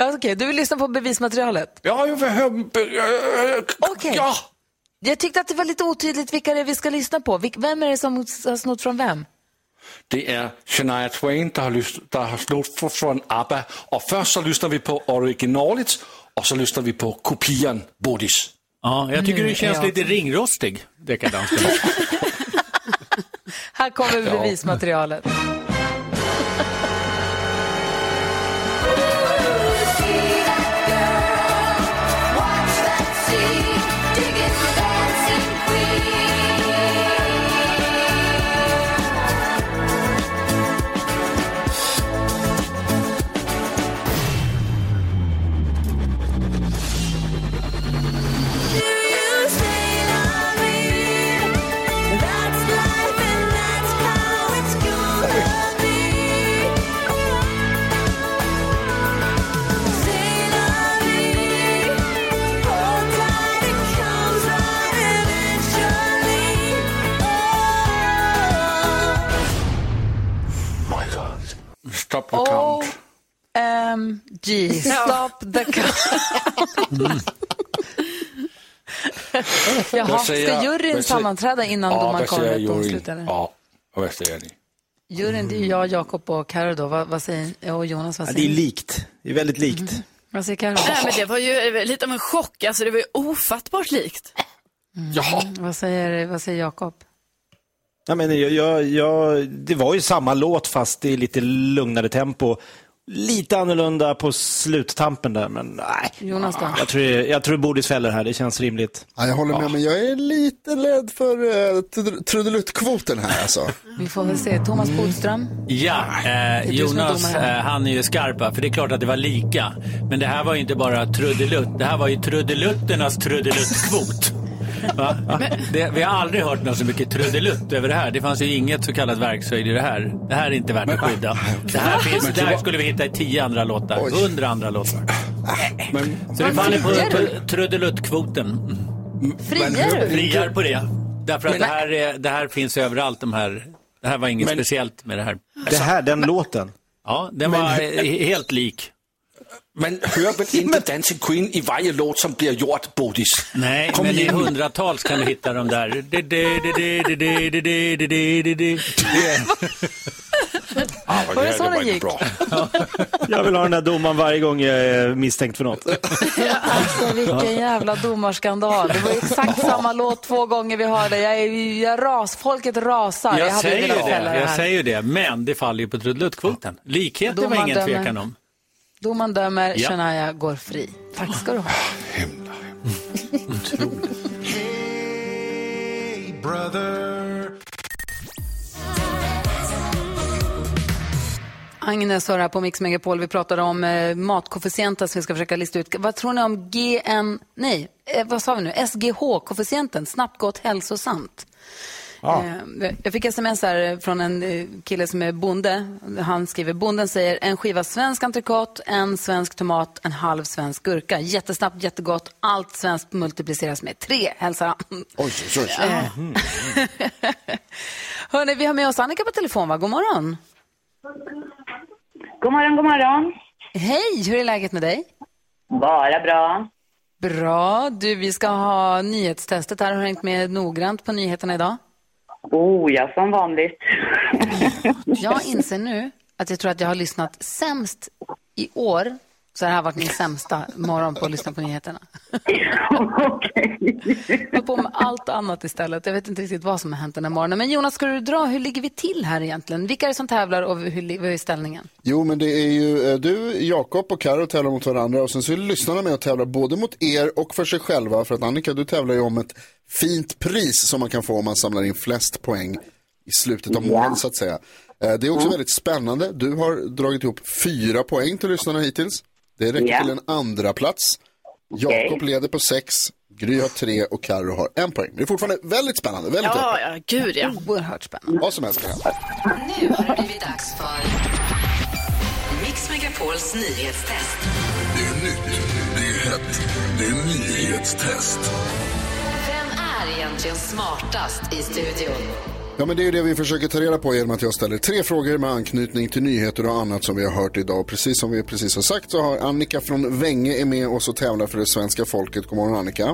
Ja, okej, Du vill lyssna på bevismaterialet? Ja, jag vill. Okej. Ja. Jag tyckte att det var lite otydligt vilka det är vi ska lyssna på. Vem är det som har snott från vem? Det är Shania Twain, der har, lyst, der har slået från ABBA. Och först så lyssnar vi på originalet och så lyssnar vi på kopian Bodis. Ja, jag tycker Nu du känns jag- lite ringrostig, deckardansken. <laughs> Här kommer Ja. Stop the count. OMG, stop the count. <laughs> Jaha, ska juryn sammanträda innan Ja, domaren kommer med domslut? Ja, och vad säger ni? Juryn, det är jag, Jakob och Karo då. Vad, vad säger och Jonas? Vad Ja, säger det är likt. Det är väldigt likt. Vad säger Karo? Nej, men det var ju eh, lite av en chock. Alltså, det var ju ofattbart likt. Jaha. Vad säger, vad säger Jakob? Ja, men jag, jag, jag, det var ju samma låt fast i lite lugnare tempo. Lite annorlunda på sluttampen där, men nej. Jonas då? Jag tror, jag tror Bodis fäller här, det känns rimligt. Ja, jag håller med, men jag är lite rädd för uh, trudeluttkvoten här alltså. Vi får väl se. Thomas Bodström? Ja, eh, Jonas eh, han är ju skarpa, för det är klart att det var lika. Men det här var ju inte bara trudelutt, det här var ju trudelutternas trudeluttkvot. Det, vi har aldrig hört något så mycket trudelutt över det här. Det fanns ju inget så kallat verkshöjd i det här. Det här är inte värt att skydda. <laughs> Det här, finns, det här skulle vi hitta i tio andra låtar, hundra andra låtar. Men, Så det faller på trudeluttkvoten. Friar du? Friar på det. därför att Men- det här, är, det här finns överallt. De här, det här var inget Men- speciellt med det här. Det här, den låten. Ja, den Men- var helt lik. Men hör väl inte Dancing Queen i varje låt som blir gjort, Bodis? Nej, Kom men i igen. hundratals kan du hitta de där. Det- det- det- det- det- det- det- det- det- det- det- det. Ah, Var det så det gick? Jag vill ha den där domaren varje gång jag är misstänkt för något. Alltså vilken jävla domarskandal. Det var exakt samma låt två gånger vi hörde. Jag, är, jag ras, folket rasar. Jag, hade säger det, jag här. säger ju det, men det faller ju på trudeluttkvoten. Likhet det var Domaren ingen dömer. tvekan om. Domaren dömer, Ja. Shania går fri. Tack ska du ha. Agnes hör här på Mix Megapol. Vi pratade om eh, matkoefficienten som vi ska försöka lista ut. Vad tror ni om GN... Nej, eh, vad sa vi nu? SGH-koefficienten, snabbt, gott, hälsosamt. Ja. Eh, Jag fick sms här från en eh, kille som är bonde. Han skriver, bonden säger en skiva svensk entrecote, en svensk tomat, en halv svensk gurka. Jättesnabbt, jättegott. Allt svenskt multipliceras med tre, hälsar han. Oj, oj, oj. Eh. <laughs> Hörrni, vi har med oss Annika på telefon, va? God morgon. God morgon, god morgon. Hej, hur är läget med dig? Bara bra. Bra. Du, vi ska ha nyhetstestet här. Har du hängt med noggrant på nyheterna idag? Oh, ja, som vanligt. <laughs> Jag inser nu att jag tror att jag har lyssnat sämst i år. Så det här har varit min sämsta morgon på att lyssna på nyheterna. Jag har på med allt annat istället. Jag vet inte riktigt vad som har hänt den här morgonen. Men Jonas, ska du dra? Hur ligger vi till här egentligen? Vilka är det som tävlar och hur, vad är ställningen? Jo, men det är ju eh, du, Jakob och Karo tävlar mot varandra och sen så är lyssnarna med och tävlar både mot er och för sig själva. För att Annika, du tävlar ju om ett fint pris som man kan få om man samlar in flest poäng i slutet av månaden så att säga. Eh, Det är också väldigt spännande. Du har dragit ihop fyra poäng till lyssnarna hittills. Det räcker Ja. till en andra plats. Jakob leder på sex, Gry har tre och Karo har en poäng. Men det är fortfarande väldigt spännande. Väldigt Ja, öppet. ja, gud ja. Oerhört spännande. Vad som helst kan hända. Nu har det blivit dags för Mix Megapols nyhetstest. Det är nytt, det är hett, det är nyhetstest. Vem är egentligen smartast i studion? Ja, men det är det vi försöker ta reda på genom att jag ställer tre frågor med anknytning till nyheter och annat som vi har hört idag. Precis som vi precis har sagt så har Annika från Vänge är med oss och tävlar för det svenska folket. God morgon Annika.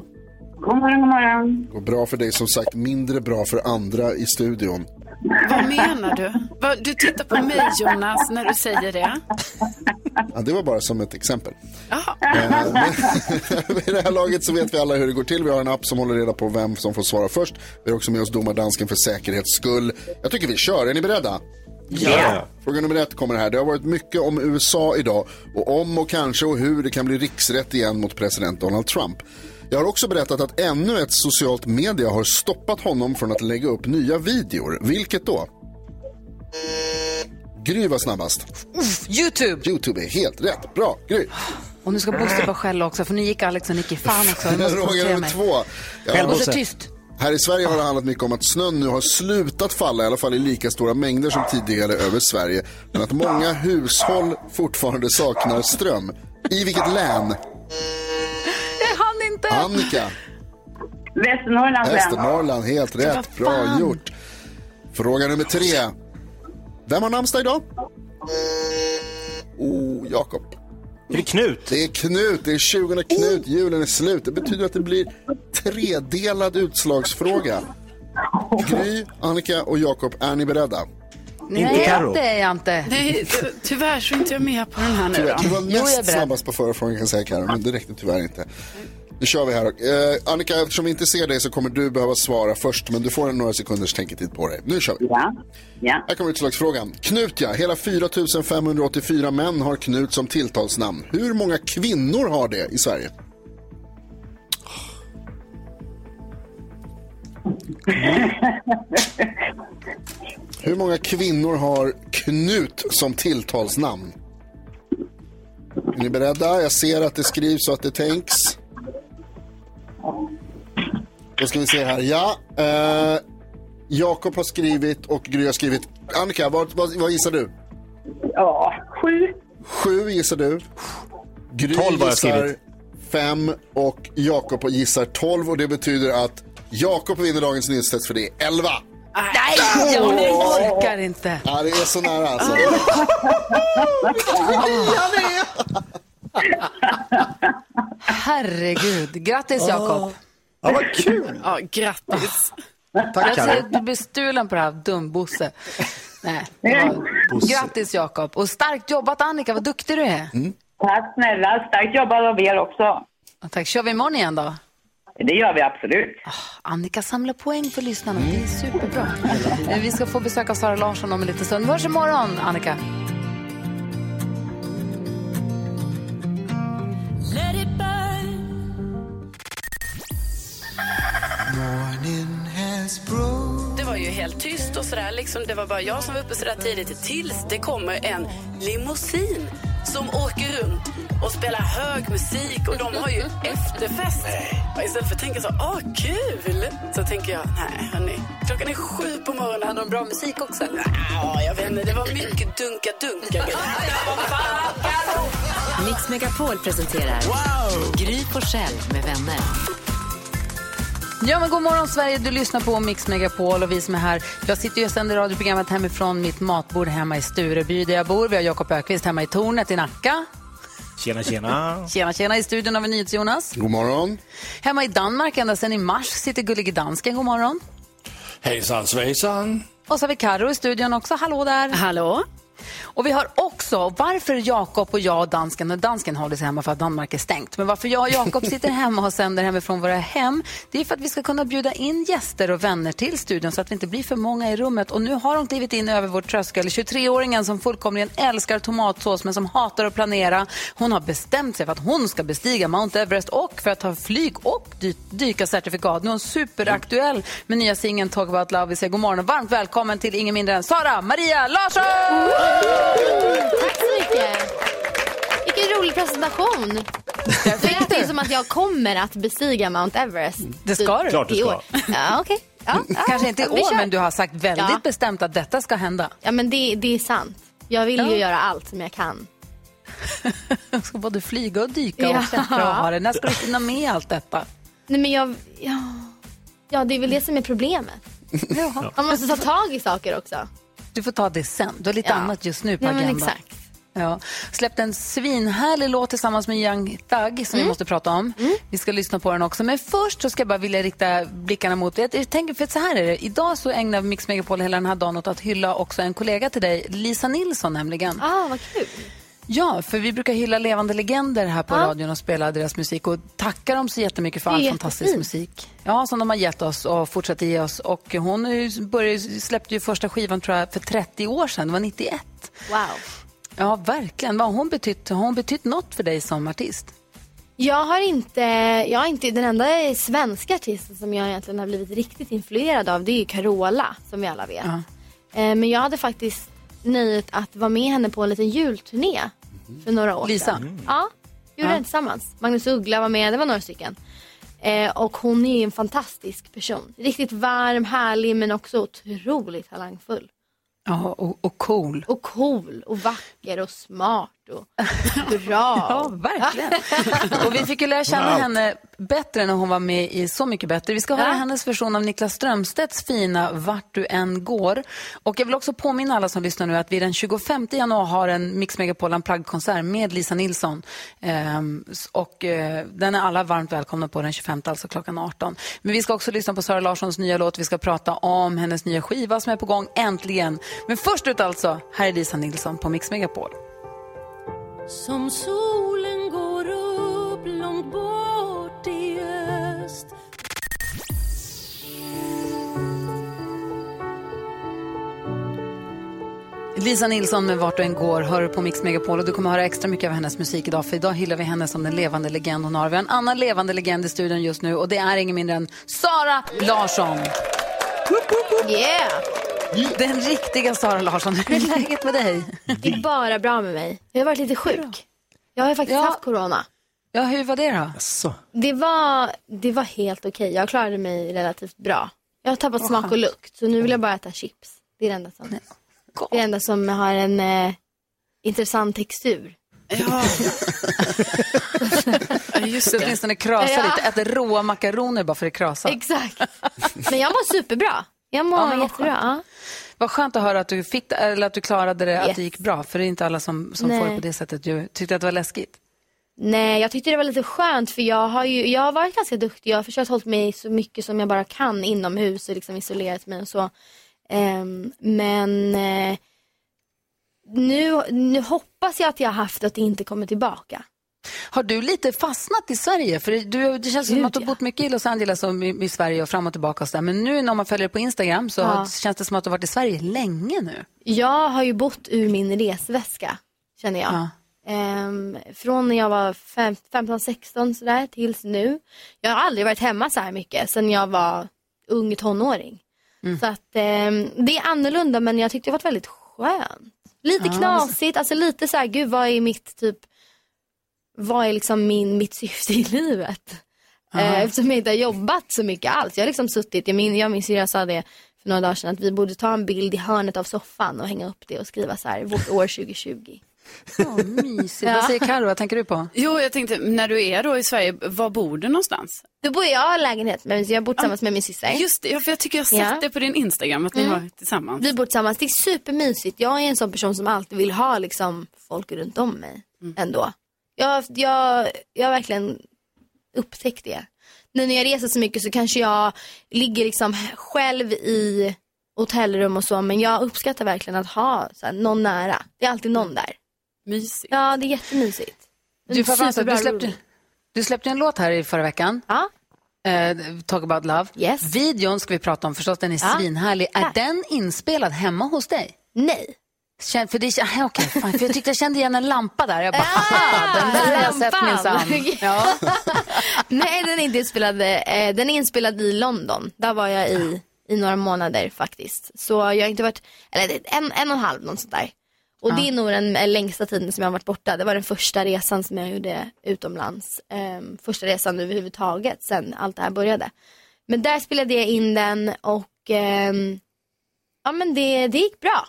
God morgon, god morgon. Går bra för dig som sagt, mindre bra för andra i studion. Vad menar du? Du tittar på mig Jonas när du säger det. Ja, det var bara som ett exempel. Eh, men <laughs> Vid det här laget så vet vi alla hur det går till. Vi har en app som håller reda på vem som får svara först. Vi har också med oss domardansken för säkerhets skull. Jag tycker vi kör. Är ni beredda? Ja. Fråga nummer ett kommer här. Det har varit mycket om USA idag och om och kanske och hur det kan bli riksrätt igen mot president Donald Trump. Jag har också berättat att ännu ett socialt media har stoppat honom från att lägga upp nya videor. Vilket då? Gry var snabbast. Youtube! Youtube är helt rätt. Bra, Gry. Och nu ska Bosse bara skälla också, för nu gick Alex och Nicky fan också. Jag måste koncentrera nummer mig. två. Ja, Bosse, tyst. Här i Sverige har det handlat mycket om att snön nu har slutat falla, i alla fall i lika stora mängder som tidigare över Sverige. Men att många hushåll fortfarande saknar ström. I vilket län? Annika? Västernorrlands län. Västernorrland, helt rätt. Bra gjort. Fråga nummer tre. Vem har namnsdag idag? Oh, Jakob. Är det Knut? Det är Knut, det är 20 Knut, julen är slut. Det betyder att det blir tredelad utslagsfråga. Gry, Annika och Jakob, är ni beredda? Nej, det är jag inte. Nej, ty- tyvärr så är inte jag med på den här nu Tyvärr, du var näst snabbast på förra frågan kan jag säga Karo, men det räckte tyvärr inte. Nu kör vi här. Eh, Annika, eftersom vi inte ser dig så kommer du behöva svara först, men du får några sekunders tänketid på dig. Nu kör vi. Ja. Ja. Här kommer utslagsfrågan. Knut ja, hela 4 584 män har Knut som tilltalsnamn. Hur många kvinnor har det i Sverige? <laughs> Hur många kvinnor har Knut som tilltalsnamn? Är ni beredda? Jag ser att det skrivs så att det tänks. Då ska vi se här. Ja, eh, Jakob har skrivit och Gry har skrivit. Annika, vad, vad, vad gissar du? Ja, sju. Sju gissar du. Gry 12 har jag gissar skrivit. fem och Jakob gissar tolv och det betyder att Jakob vinner dagens nyhetstest för det är 11. Nej, jag orkar inte. Ja, det är så nära alltså. <laughs> Herregud. Grattis Jakob. Ja, vad kul. Ja, grattis. Tack, Jag säger att du blir stulen på det här, dumbosse. Nej. Bosse. Grattis Jakob. Och starkt jobbat Annika, vad duktig du är. Tack snälla, starkt jobbat av er också. Ja, Tack. Kör vi imorgon igen då? Det gör vi absolut. Annika samlar poäng för lyssnarna. Det är superbra. Eh, Vi ska få besöka Sara Larsson om en liten stund. Vi hörs imorgon, Annika. Det var ju helt tyst och sådär. Liksom, det var bara jag som var uppe sådär tidigt tills det kommer en limousin som åker runt och spelar hög musik och de har ju efterfest. Och istället för att tänka så, åh kul, så tänker jag, nej hörni, klockan är sju på morgonen. Hade de bra musik också? Ja, jag vet inte, det var mycket dunka-dunka. Mix Megapol presenterar Gry Forssell med vänner. Ja, men god morgon Sverige. Du lyssnar på Mix Megapol och vi som är här. Jag sitter och sänder radioprogrammet hemifrån mitt matbord hemma i Stureby där jag bor. Vi har Jakob Ökvist hemma i tornet i Nacka. Tjena, tjena. <laughs> Tjena, tjena. I studion har vi NyhetsJonas. God morgon. Hemma i Danmark ända sedan i mars sitter gullige dansken. God morgon. Hejsan svejsan. Och så har vi Karo i studion också. Hallå där. Hallå. Och vi har också, varför Jakob och jag och dansken, och dansken håller sig hemma för att Danmark är stängt, men varför jag och Jakob <laughs> sitter hemma och sänder hemifrån våra hem, det är för att vi ska kunna bjuda in gäster och vänner till studion så att vi inte blir för många i rummet. Och nu har de klivit in över vår tröskel, 23-åringen som fullkomligen älskar tomatsås men som hatar att planera. Hon har bestämt sig för att hon ska bestiga Mount Everest och för att ta flyg och dy dyka certifikat. Nu är hon superaktuell med nya singeln Talk about love. Vi säger god morgon och varmt välkommen till ingen mindre än Sara Maria Larsson! Tack så mycket. Vilken rolig presentation. Det lät ju som att jag kommer att bestiga Mount Everest. Det ska du. Klart du ska. Ja, okej. Ja, ja. Kanske inte i år, men du har sagt väldigt Ja. bestämt att detta ska hända. Ja, men det, det är sant. Jag vill ju Ja. göra allt som jag kan. Du <laughs> ska både flyga och dyka och klättra och ha det. När ska du hinna med allt detta? Nej, men jag... Ja, ja det är väl det som är problemet. <laughs> Man måste ta tag i saker också. Du får ta det sen. Du har lite Ja. annat just nu på Ja, agendan. exakt. Ja. Släppte en svinhärlig låt tillsammans med Young Thug som vi Mm. måste prata om. Vi ska lyssna på den också. Men först så ska jag bara vilja rikta blickarna mot... Jag jag tänker, för så här är det. Idag så ägnar Mix Megapol hela den här dagen åt att hylla också en kollega till dig, Lisa Nilsson nämligen. Ah, vad kul. Ja, för vi brukar hylla levande legender här på Ja. radion och spela deras musik och tacka dem så jättemycket för all fantastisk jättefint. musik. Ja, som de har gett oss och fortsätter ge oss. Och hon började, släppte ju första skivan tror jag för 30 år sedan, det var 91. Wow. Ja, verkligen. Vad har hon betytt? Har hon betytt något för dig som artist? Jag har inte, jag är inte den enda svenska artisten som jag egentligen har blivit riktigt influerad av. Det är ju Carola, som vi alla vet. Ja. Eh, Men jag hade faktiskt nöjet att vara med henne på en liten julturné för några år Lisa? sedan. Mm. Ja, gjorde Ja. den tillsammans. Magnus Uggla var med, det var några stycken. Eh, och hon är ju en fantastisk person. Riktigt varm, härlig men också otroligt talangfull. Ja, och, och cool. Och cool och vacker och smart och <laughs> bra. Ja, verkligen. <laughs> och vi fick ju lära känna Wow. henne bättre när hon var med i Så mycket bättre. Vi ska höra Ja. hennes version av Niklas Strömstedts fina Vart du än går. Och jag vill också påminna alla som lyssnar nu att vi den 25 januari har en Mix Megapol Unplugged-konsert med Lisa Nilsson. Ehm, och eh, den är alla varmt välkomna på den 25, alltså klockan 18. Men vi ska också lyssna på Sara Larssons nya låt. Vi ska prata om hennes nya skiva som är på gång, äntligen. Men först ut alltså, här är Lisa Nilsson på Mix Megapol. Som solen går upp långt bort i öst Lisa Nilsson med Vart du än går hör på Mix Megapol och du kommer höra extra mycket av hennes musik idag för idag hyllar vi henne som den levande legend hon har. Vi har en annan levande legend i studion just nu och det är ingen mindre än Sara Larsson. Yeah! Den riktiga Sara Larsson. Hur är läget med dig? Det är bara bra med mig. Jag har varit lite sjuk. Jag har faktiskt haft corona. Ja, hur var det då? Det var, det var helt okej. Jag klarade mig relativt bra. Jag har tappat Vad smak och lukt, så nu vill jag bara äta chips. Det är det enda som, det är det enda som har en eh, intressant textur. Ja. <laughs> just det. åtminstone krasa Ja. lite. Äter råa makaroner bara för att krasa. Exakt. Men jag mår superbra. Jag mår Ja, jättebra. Ja. Vad skönt att höra att du, fick, eller att du klarade det, att Yes. det gick bra. För det är inte alla som, som får det på det sättet. Du tyckte att det var läskigt. Nej, jag tyckte det var lite skönt för jag har ju jag har varit ganska duktig. Jag har försökt hålla mig så mycket som jag bara kan inomhus och liksom isolerat mig och så. Ehm, men eh, nu, nu hoppas jag att jag har haft att det inte kommer tillbaka. Har du lite fastnat i Sverige? För du, det känns som Gud, att du har bott mycket i Los Angeles och i, i Sverige och fram och tillbaka. Och så där. Men nu när man följer dig på Instagram så Ja. känns det som att du har varit i Sverige länge nu. Jag har ju bott ur min resväska, känner jag. Ja. Ehm, från när jag var fem- 15-16 sådär tills nu. Jag har aldrig varit hemma så här mycket sen jag var ung tonåring. Mm. Så att ehm, det är annorlunda men jag tyckte det var väldigt skönt. Lite Ja, knasigt, alltså lite så här, gud vad är mitt typ, vad är liksom min, mitt syfte i livet? Eh, eftersom jag inte har jobbat så mycket alls. Jag har liksom suttit, jag min, jag minns jag sa det för några dagar sedan att vi borde ta en bild i hörnet av soffan och hänga upp det och skriva så här, vårt år 2020. Oh, <laughs> mysigt. Ja. Vad säger Carro? Vad tänker du på? Jo, jag tänkte, när du är då i Sverige, var bor du någonstans? Då bor jag i lägenhet, men jag bor tillsammans med min syster. Just det, för jag tycker jag har sett Ja. det på din Instagram, att ni Mm. var tillsammans. Vi bor tillsammans, det är supermysigt. Jag är en sån person som alltid vill ha liksom, folk runt om mig ändå. Jag, jag, jag har verkligen upptäckt det. Nu när jag reser så mycket så kanske jag ligger liksom själv i hotellrum och så, men jag uppskattar verkligen att ha så här, någon nära. Det är alltid någon där. Mysigt. Ja, det är jättemysigt. Du, Superbra du, släppte, du släppte en låt här i förra veckan. Ja. Eh, Talk about love. Videon ska vi prata om förstås, den är Ja. svinhärlig. Är den inspelad hemma hos dig? Nej. Känn, för, det, ah, <laughs> okej, fan, för jag tyckte jag kände igen en lampa där. Jag bara, haha, den där har jag sett minsann. Ja. <laughs> Nej, den är inte inspelad. Eh, den är inspelad i London. Där var jag i, i några månader faktiskt. Så jag har inte varit, eller en, en och en halv, något sånt där. Och det är nog den eh, längsta tiden som jag har varit borta. Det var den första resan som jag gjorde utomlands. Ehm, första resan överhuvudtaget sen allt det här började. Men där spelade jag in den och ehm, ja men det, det gick bra.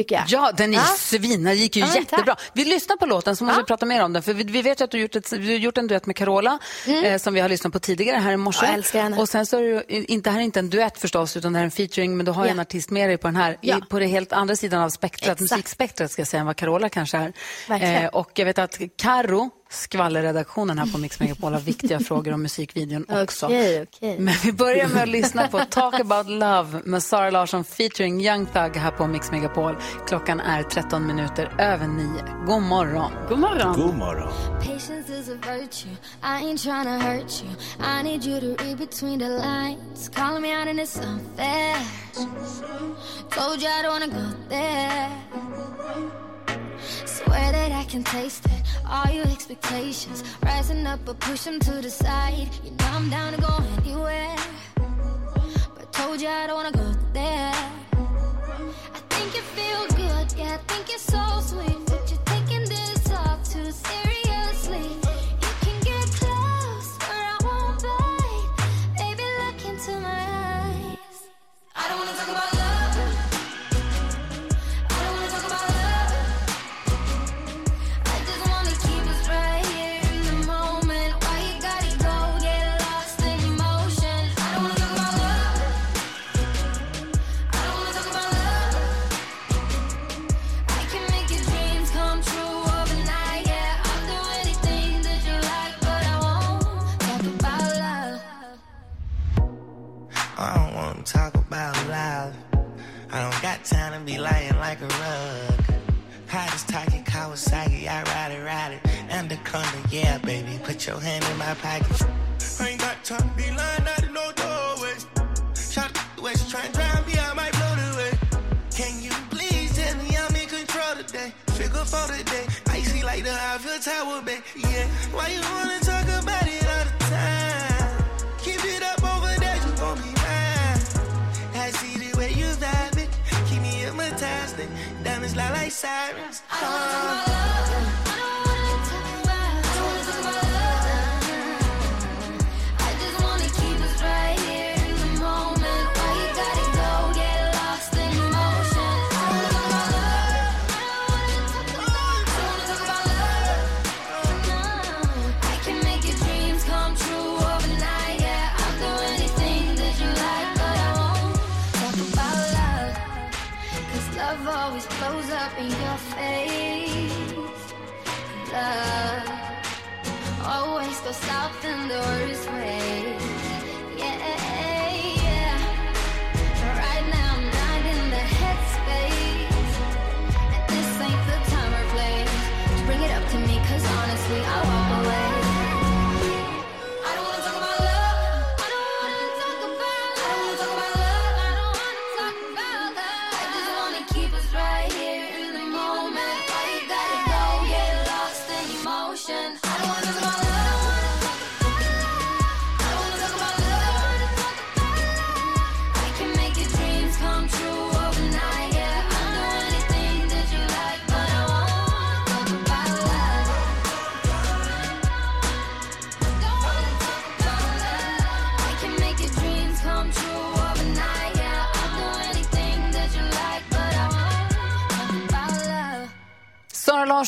Tycker jag. Ja, den är Ja. svin. Den gick ju Ja, jättebra. tack. Vi lyssnar på låten så måste vi prata mer om den. För vi, vi vet ju att du har gjort, ett, du har gjort en duett med Carola eh, som vi har lyssnat på tidigare här i morse. Mm. Ja, jag älskar henne. Och sen så är det inte, här är inte en duett förstås utan det här är en featuring men du har Ja. en artist med dig på den här. Ja. I, på det helt andra sidan av spektrat, musikspektrat ska jag säga än vad Carola kanske är. Verkligen. och jag vet att Karo skvallerredaktionen här på Mix Megapol har viktiga frågor om musikvideon också. Okej, okej. Men vi börjar med att lyssna på Talk about love med Sara Larsson featuring Young Thug här på Mix Megapol. Klockan är 13 minuter över 9. God morgon. God morgon. God morgon. Patience is a virtue. I ain't trying to hurt you. I need you to read between the lines. Calling me out and it's unfair. Told you I don't wanna go there. Can taste it. All your expectations rising up, but push them to the side. You know I'm down to go anywhere. But told you I don't wanna go there. I think you feel good, yeah, I think you're so sweet. But you're taking this all too seriously. Kawasaki, I ride it, ride it. Anaconda, yeah, baby, put your hand in my pocket. I ain't got time to be lying out in no doorway. Shot the way she try and drive me, I might blow the way. Can you please tell me I'm in control today? Figure for today. Icy like the Eiffel Tower, babe. Yeah, why you wanna Diamonds lie like sirens. Oh.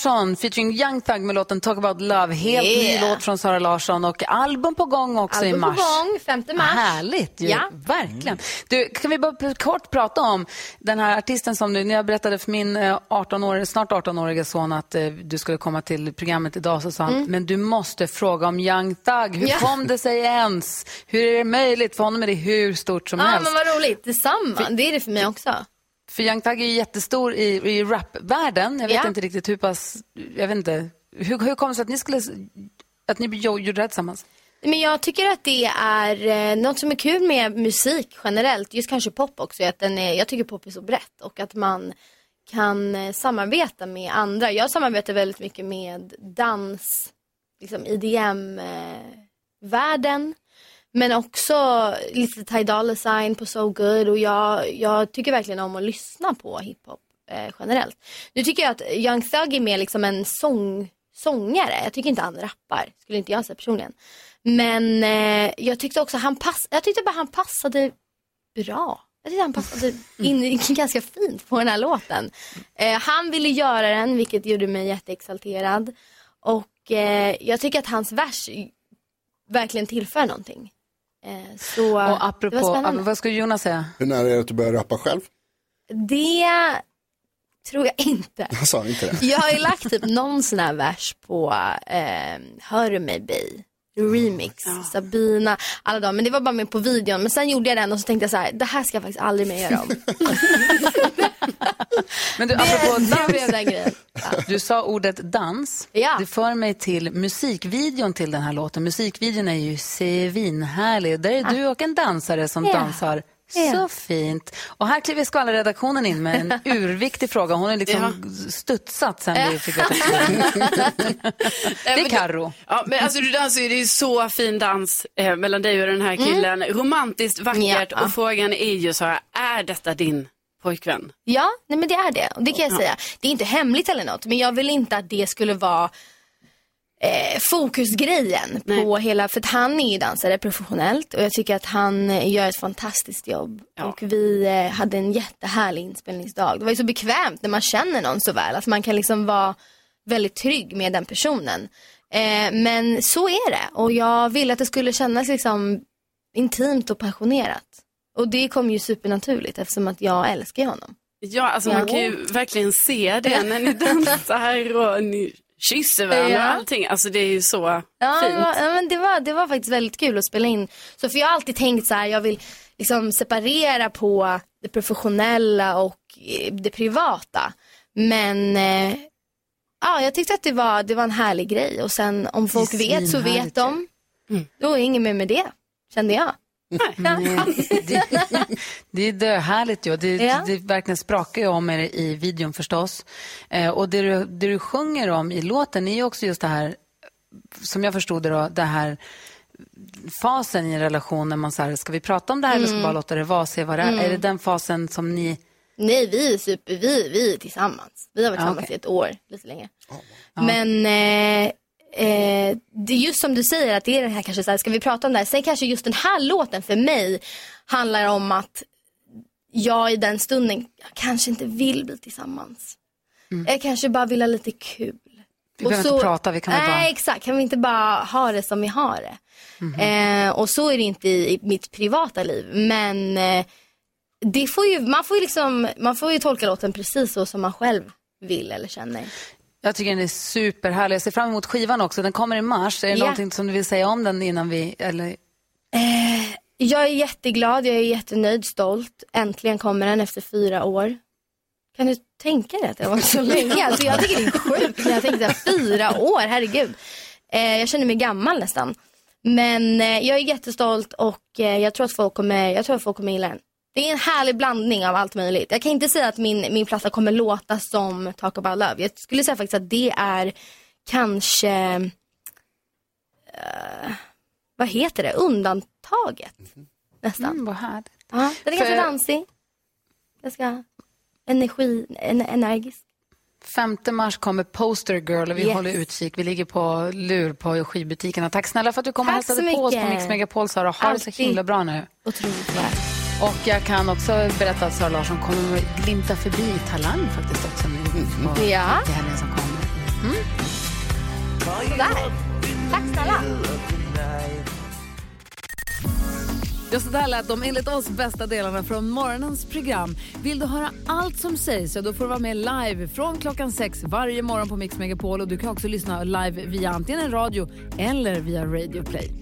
Larsson featuring Young Thug med låten Talk about love. Helt Yeah. ny låt från Sara Larsson och album på gång också Album i på mars. gång, 5 mars. Härligt ju. Ja. Verkligen. Du, kan vi bara kort prata om den här artisten som du, när jag berättade för min eh, 18 år, snart 18-åriga son att eh, du skulle komma till programmet idag så sa han, men du måste fråga om Young Thug. Hur Mm. Ja. kom det sig ens? Hur är det möjligt? För honom är det hur stort som Ja, helst. men vad roligt. Detsamma. Det är det för mig också. För Young Thug är ju jättestor i, i rapvärlden. Jag vet Ja. inte riktigt hur pass... Jag vet inte. Hur, hur kom det sig att ni skulle... Att ni jo- gjorde det här tillsammans? Men jag tycker att det är eh, något som är kul med musik generellt, just kanske pop också, att den är, jag tycker pop är så brett och att man kan eh, samarbeta med andra. Jag samarbetar väldigt mycket med dans, liksom IDM-världen. Men också lite Ty Dolla Sign på So Good och jag, jag tycker verkligen om att lyssna på hiphop eh, generellt. Nu tycker jag att Young Thug är mer liksom en sång, sångare. Jag tycker inte han rappar, skulle inte jag säga personligen. Men eh, jag tyckte också han pass, jag tyckte bara han passade bra. Jag tyckte han passade in <laughs> ganska fint på den här låten. Eh, han ville göra den, vilket gjorde mig jätteexalterad. Och eh, jag tycker att hans vers verkligen tillför någonting. Eh, så Och apropå, vad skulle Jonas säga? Hur nära är det att du börjar rappa själv? Det tror jag inte. Jag sa inte det. Jag har ju lagt typ någon sån här vers på eh, Hör du mig Bey? Remix, Sabina, alla de. Men det var bara med på videon. Men sen gjorde jag den och så tänkte jag så här, det här ska jag faktiskt aldrig mer göra om. <laughs> Men du, apropå dans. grejen. Du sa ordet dans. Ja. Det för mig till musikvideon till den här låten. Musikvideon är ju svinhärlig. Där är du och en dansare som Ja. dansar Ja. Så fint. Och här kliver skvallerredaktionen in med en <laughs> urviktig fråga. Hon har liksom studsat sen vi fick veta. <laughs> Det är Karo. Ja, men alltså du dansar ju, det är ju så fin dans eh, mellan dig och den här killen. Romantiskt, vackert Ja. och frågan är ju så här, är detta din pojkvän? Ja, nej men det är det. Och det kan jag säga. Det är inte hemligt eller något. Men jag vill inte att det skulle vara eh, fokusgrejen på hela, för att han är ju dansare professionellt och jag tycker att han eh, gör ett fantastiskt jobb. Och vi eh, hade en jättehärlig inspelningsdag. Det var ju så bekvämt när man känner någon så väl, att man kan liksom vara väldigt trygg med den personen. Eh, men så är det och jag ville att det skulle kännas liksom intimt och passionerat. Och det kom ju supernaturligt eftersom att jag älskar honom. Ja, alltså man kan ju verkligen se det när ni dansar och ni kysser varandra Ja. och allting. Alltså det är ju så Ja, fint. det var, ja, men det, var, det var faktiskt väldigt kul att spela in. Så för jag har alltid tänkt så här, jag vill liksom separera på det professionella och eh, det privata. Men eh, ja, jag tyckte att det var, det var en härlig grej. Och sen om folk vet så vet de. Då är inget mer med det, kände jag. Det, det är döhärligt ju. Det, Ja. det verkligen sprakar ju om er i videon förstås. Eh, och det du, det du sjunger om i låten är ju också just det här, som jag förstod det då, det här fasen i en relation när man säger, ska vi prata om det här eller ska vi Mm. bara låta det vara, se vad det är? Mm. Är det den fasen som ni... Nej, vi är super, vi, vi är tillsammans. Vi har varit Ja, tillsammans okej. i ett år, lite längre. Men eh, eh, det är just som du säger att det är det här kanske så här, ska vi prata om det här? Sen kanske just den här låten för mig handlar om att jag i den stunden kanske inte vill bli tillsammans. Jag kanske bara vill ha lite kul. Vi behöver inte prata, vi kan väl Nej, bara- exakt. Kan vi inte bara ha det som vi har det? Mhm. Eh, och så är det inte i, i mitt privata liv. Men eh, det får ju, man, får ju liksom, man får ju tolka låten precis så som man själv vill eller känner. Jag tycker den är superhärlig. Jag ser fram emot skivan också. Den kommer i mars. Är det Ja. någonting som du vill säga om den innan vi... Eller... Eh, jag är jätteglad, jag är jättenöjd, stolt. Äntligen kommer den efter fyra år. Kan du tänka dig att det varit så <laughs> länge? Alltså, jag tycker det är sjukt när jag tänkte att fyra år, herregud. Eh, jag känner mig gammal nästan. Men eh, jag är jättestolt och eh, jag, tror att folk kommer, jag tror att folk kommer gilla den. Det är en härlig blandning av allt möjligt. Jag kan inte säga att min, min platta kommer låta som Talk about love. Jag skulle säga faktiskt att det är kanske, eh, vad heter det, undantaget. Nästan. Mm, vad härligt. Ja, den är För- ganska dansig. Ganska energi, en, energisk. 5 mars kommer Poster Girl och vi Yes. håller utkik. Vi ligger på lur på skivbutikerna. Tack snälla för att du kom och Tack så hälsade på oss på. Mix Megapol, Sara. Ha det så Alltid. himla bra nu. Otroligt väl. Och jag kan också berätta att Sara Larsson kommer att glimta förbi Talang faktiskt också nu på Ja. i helgen som kommer. Mm. Sådär. Tack snälla. Ja, så där lät de enligt oss bästa delarna från morgonens program. Vill du höra allt som sägs så då får du vara med live från klockan sex varje morgon på Mix Megapol. Och du kan också lyssna live via antingen en radio eller via Radio Play.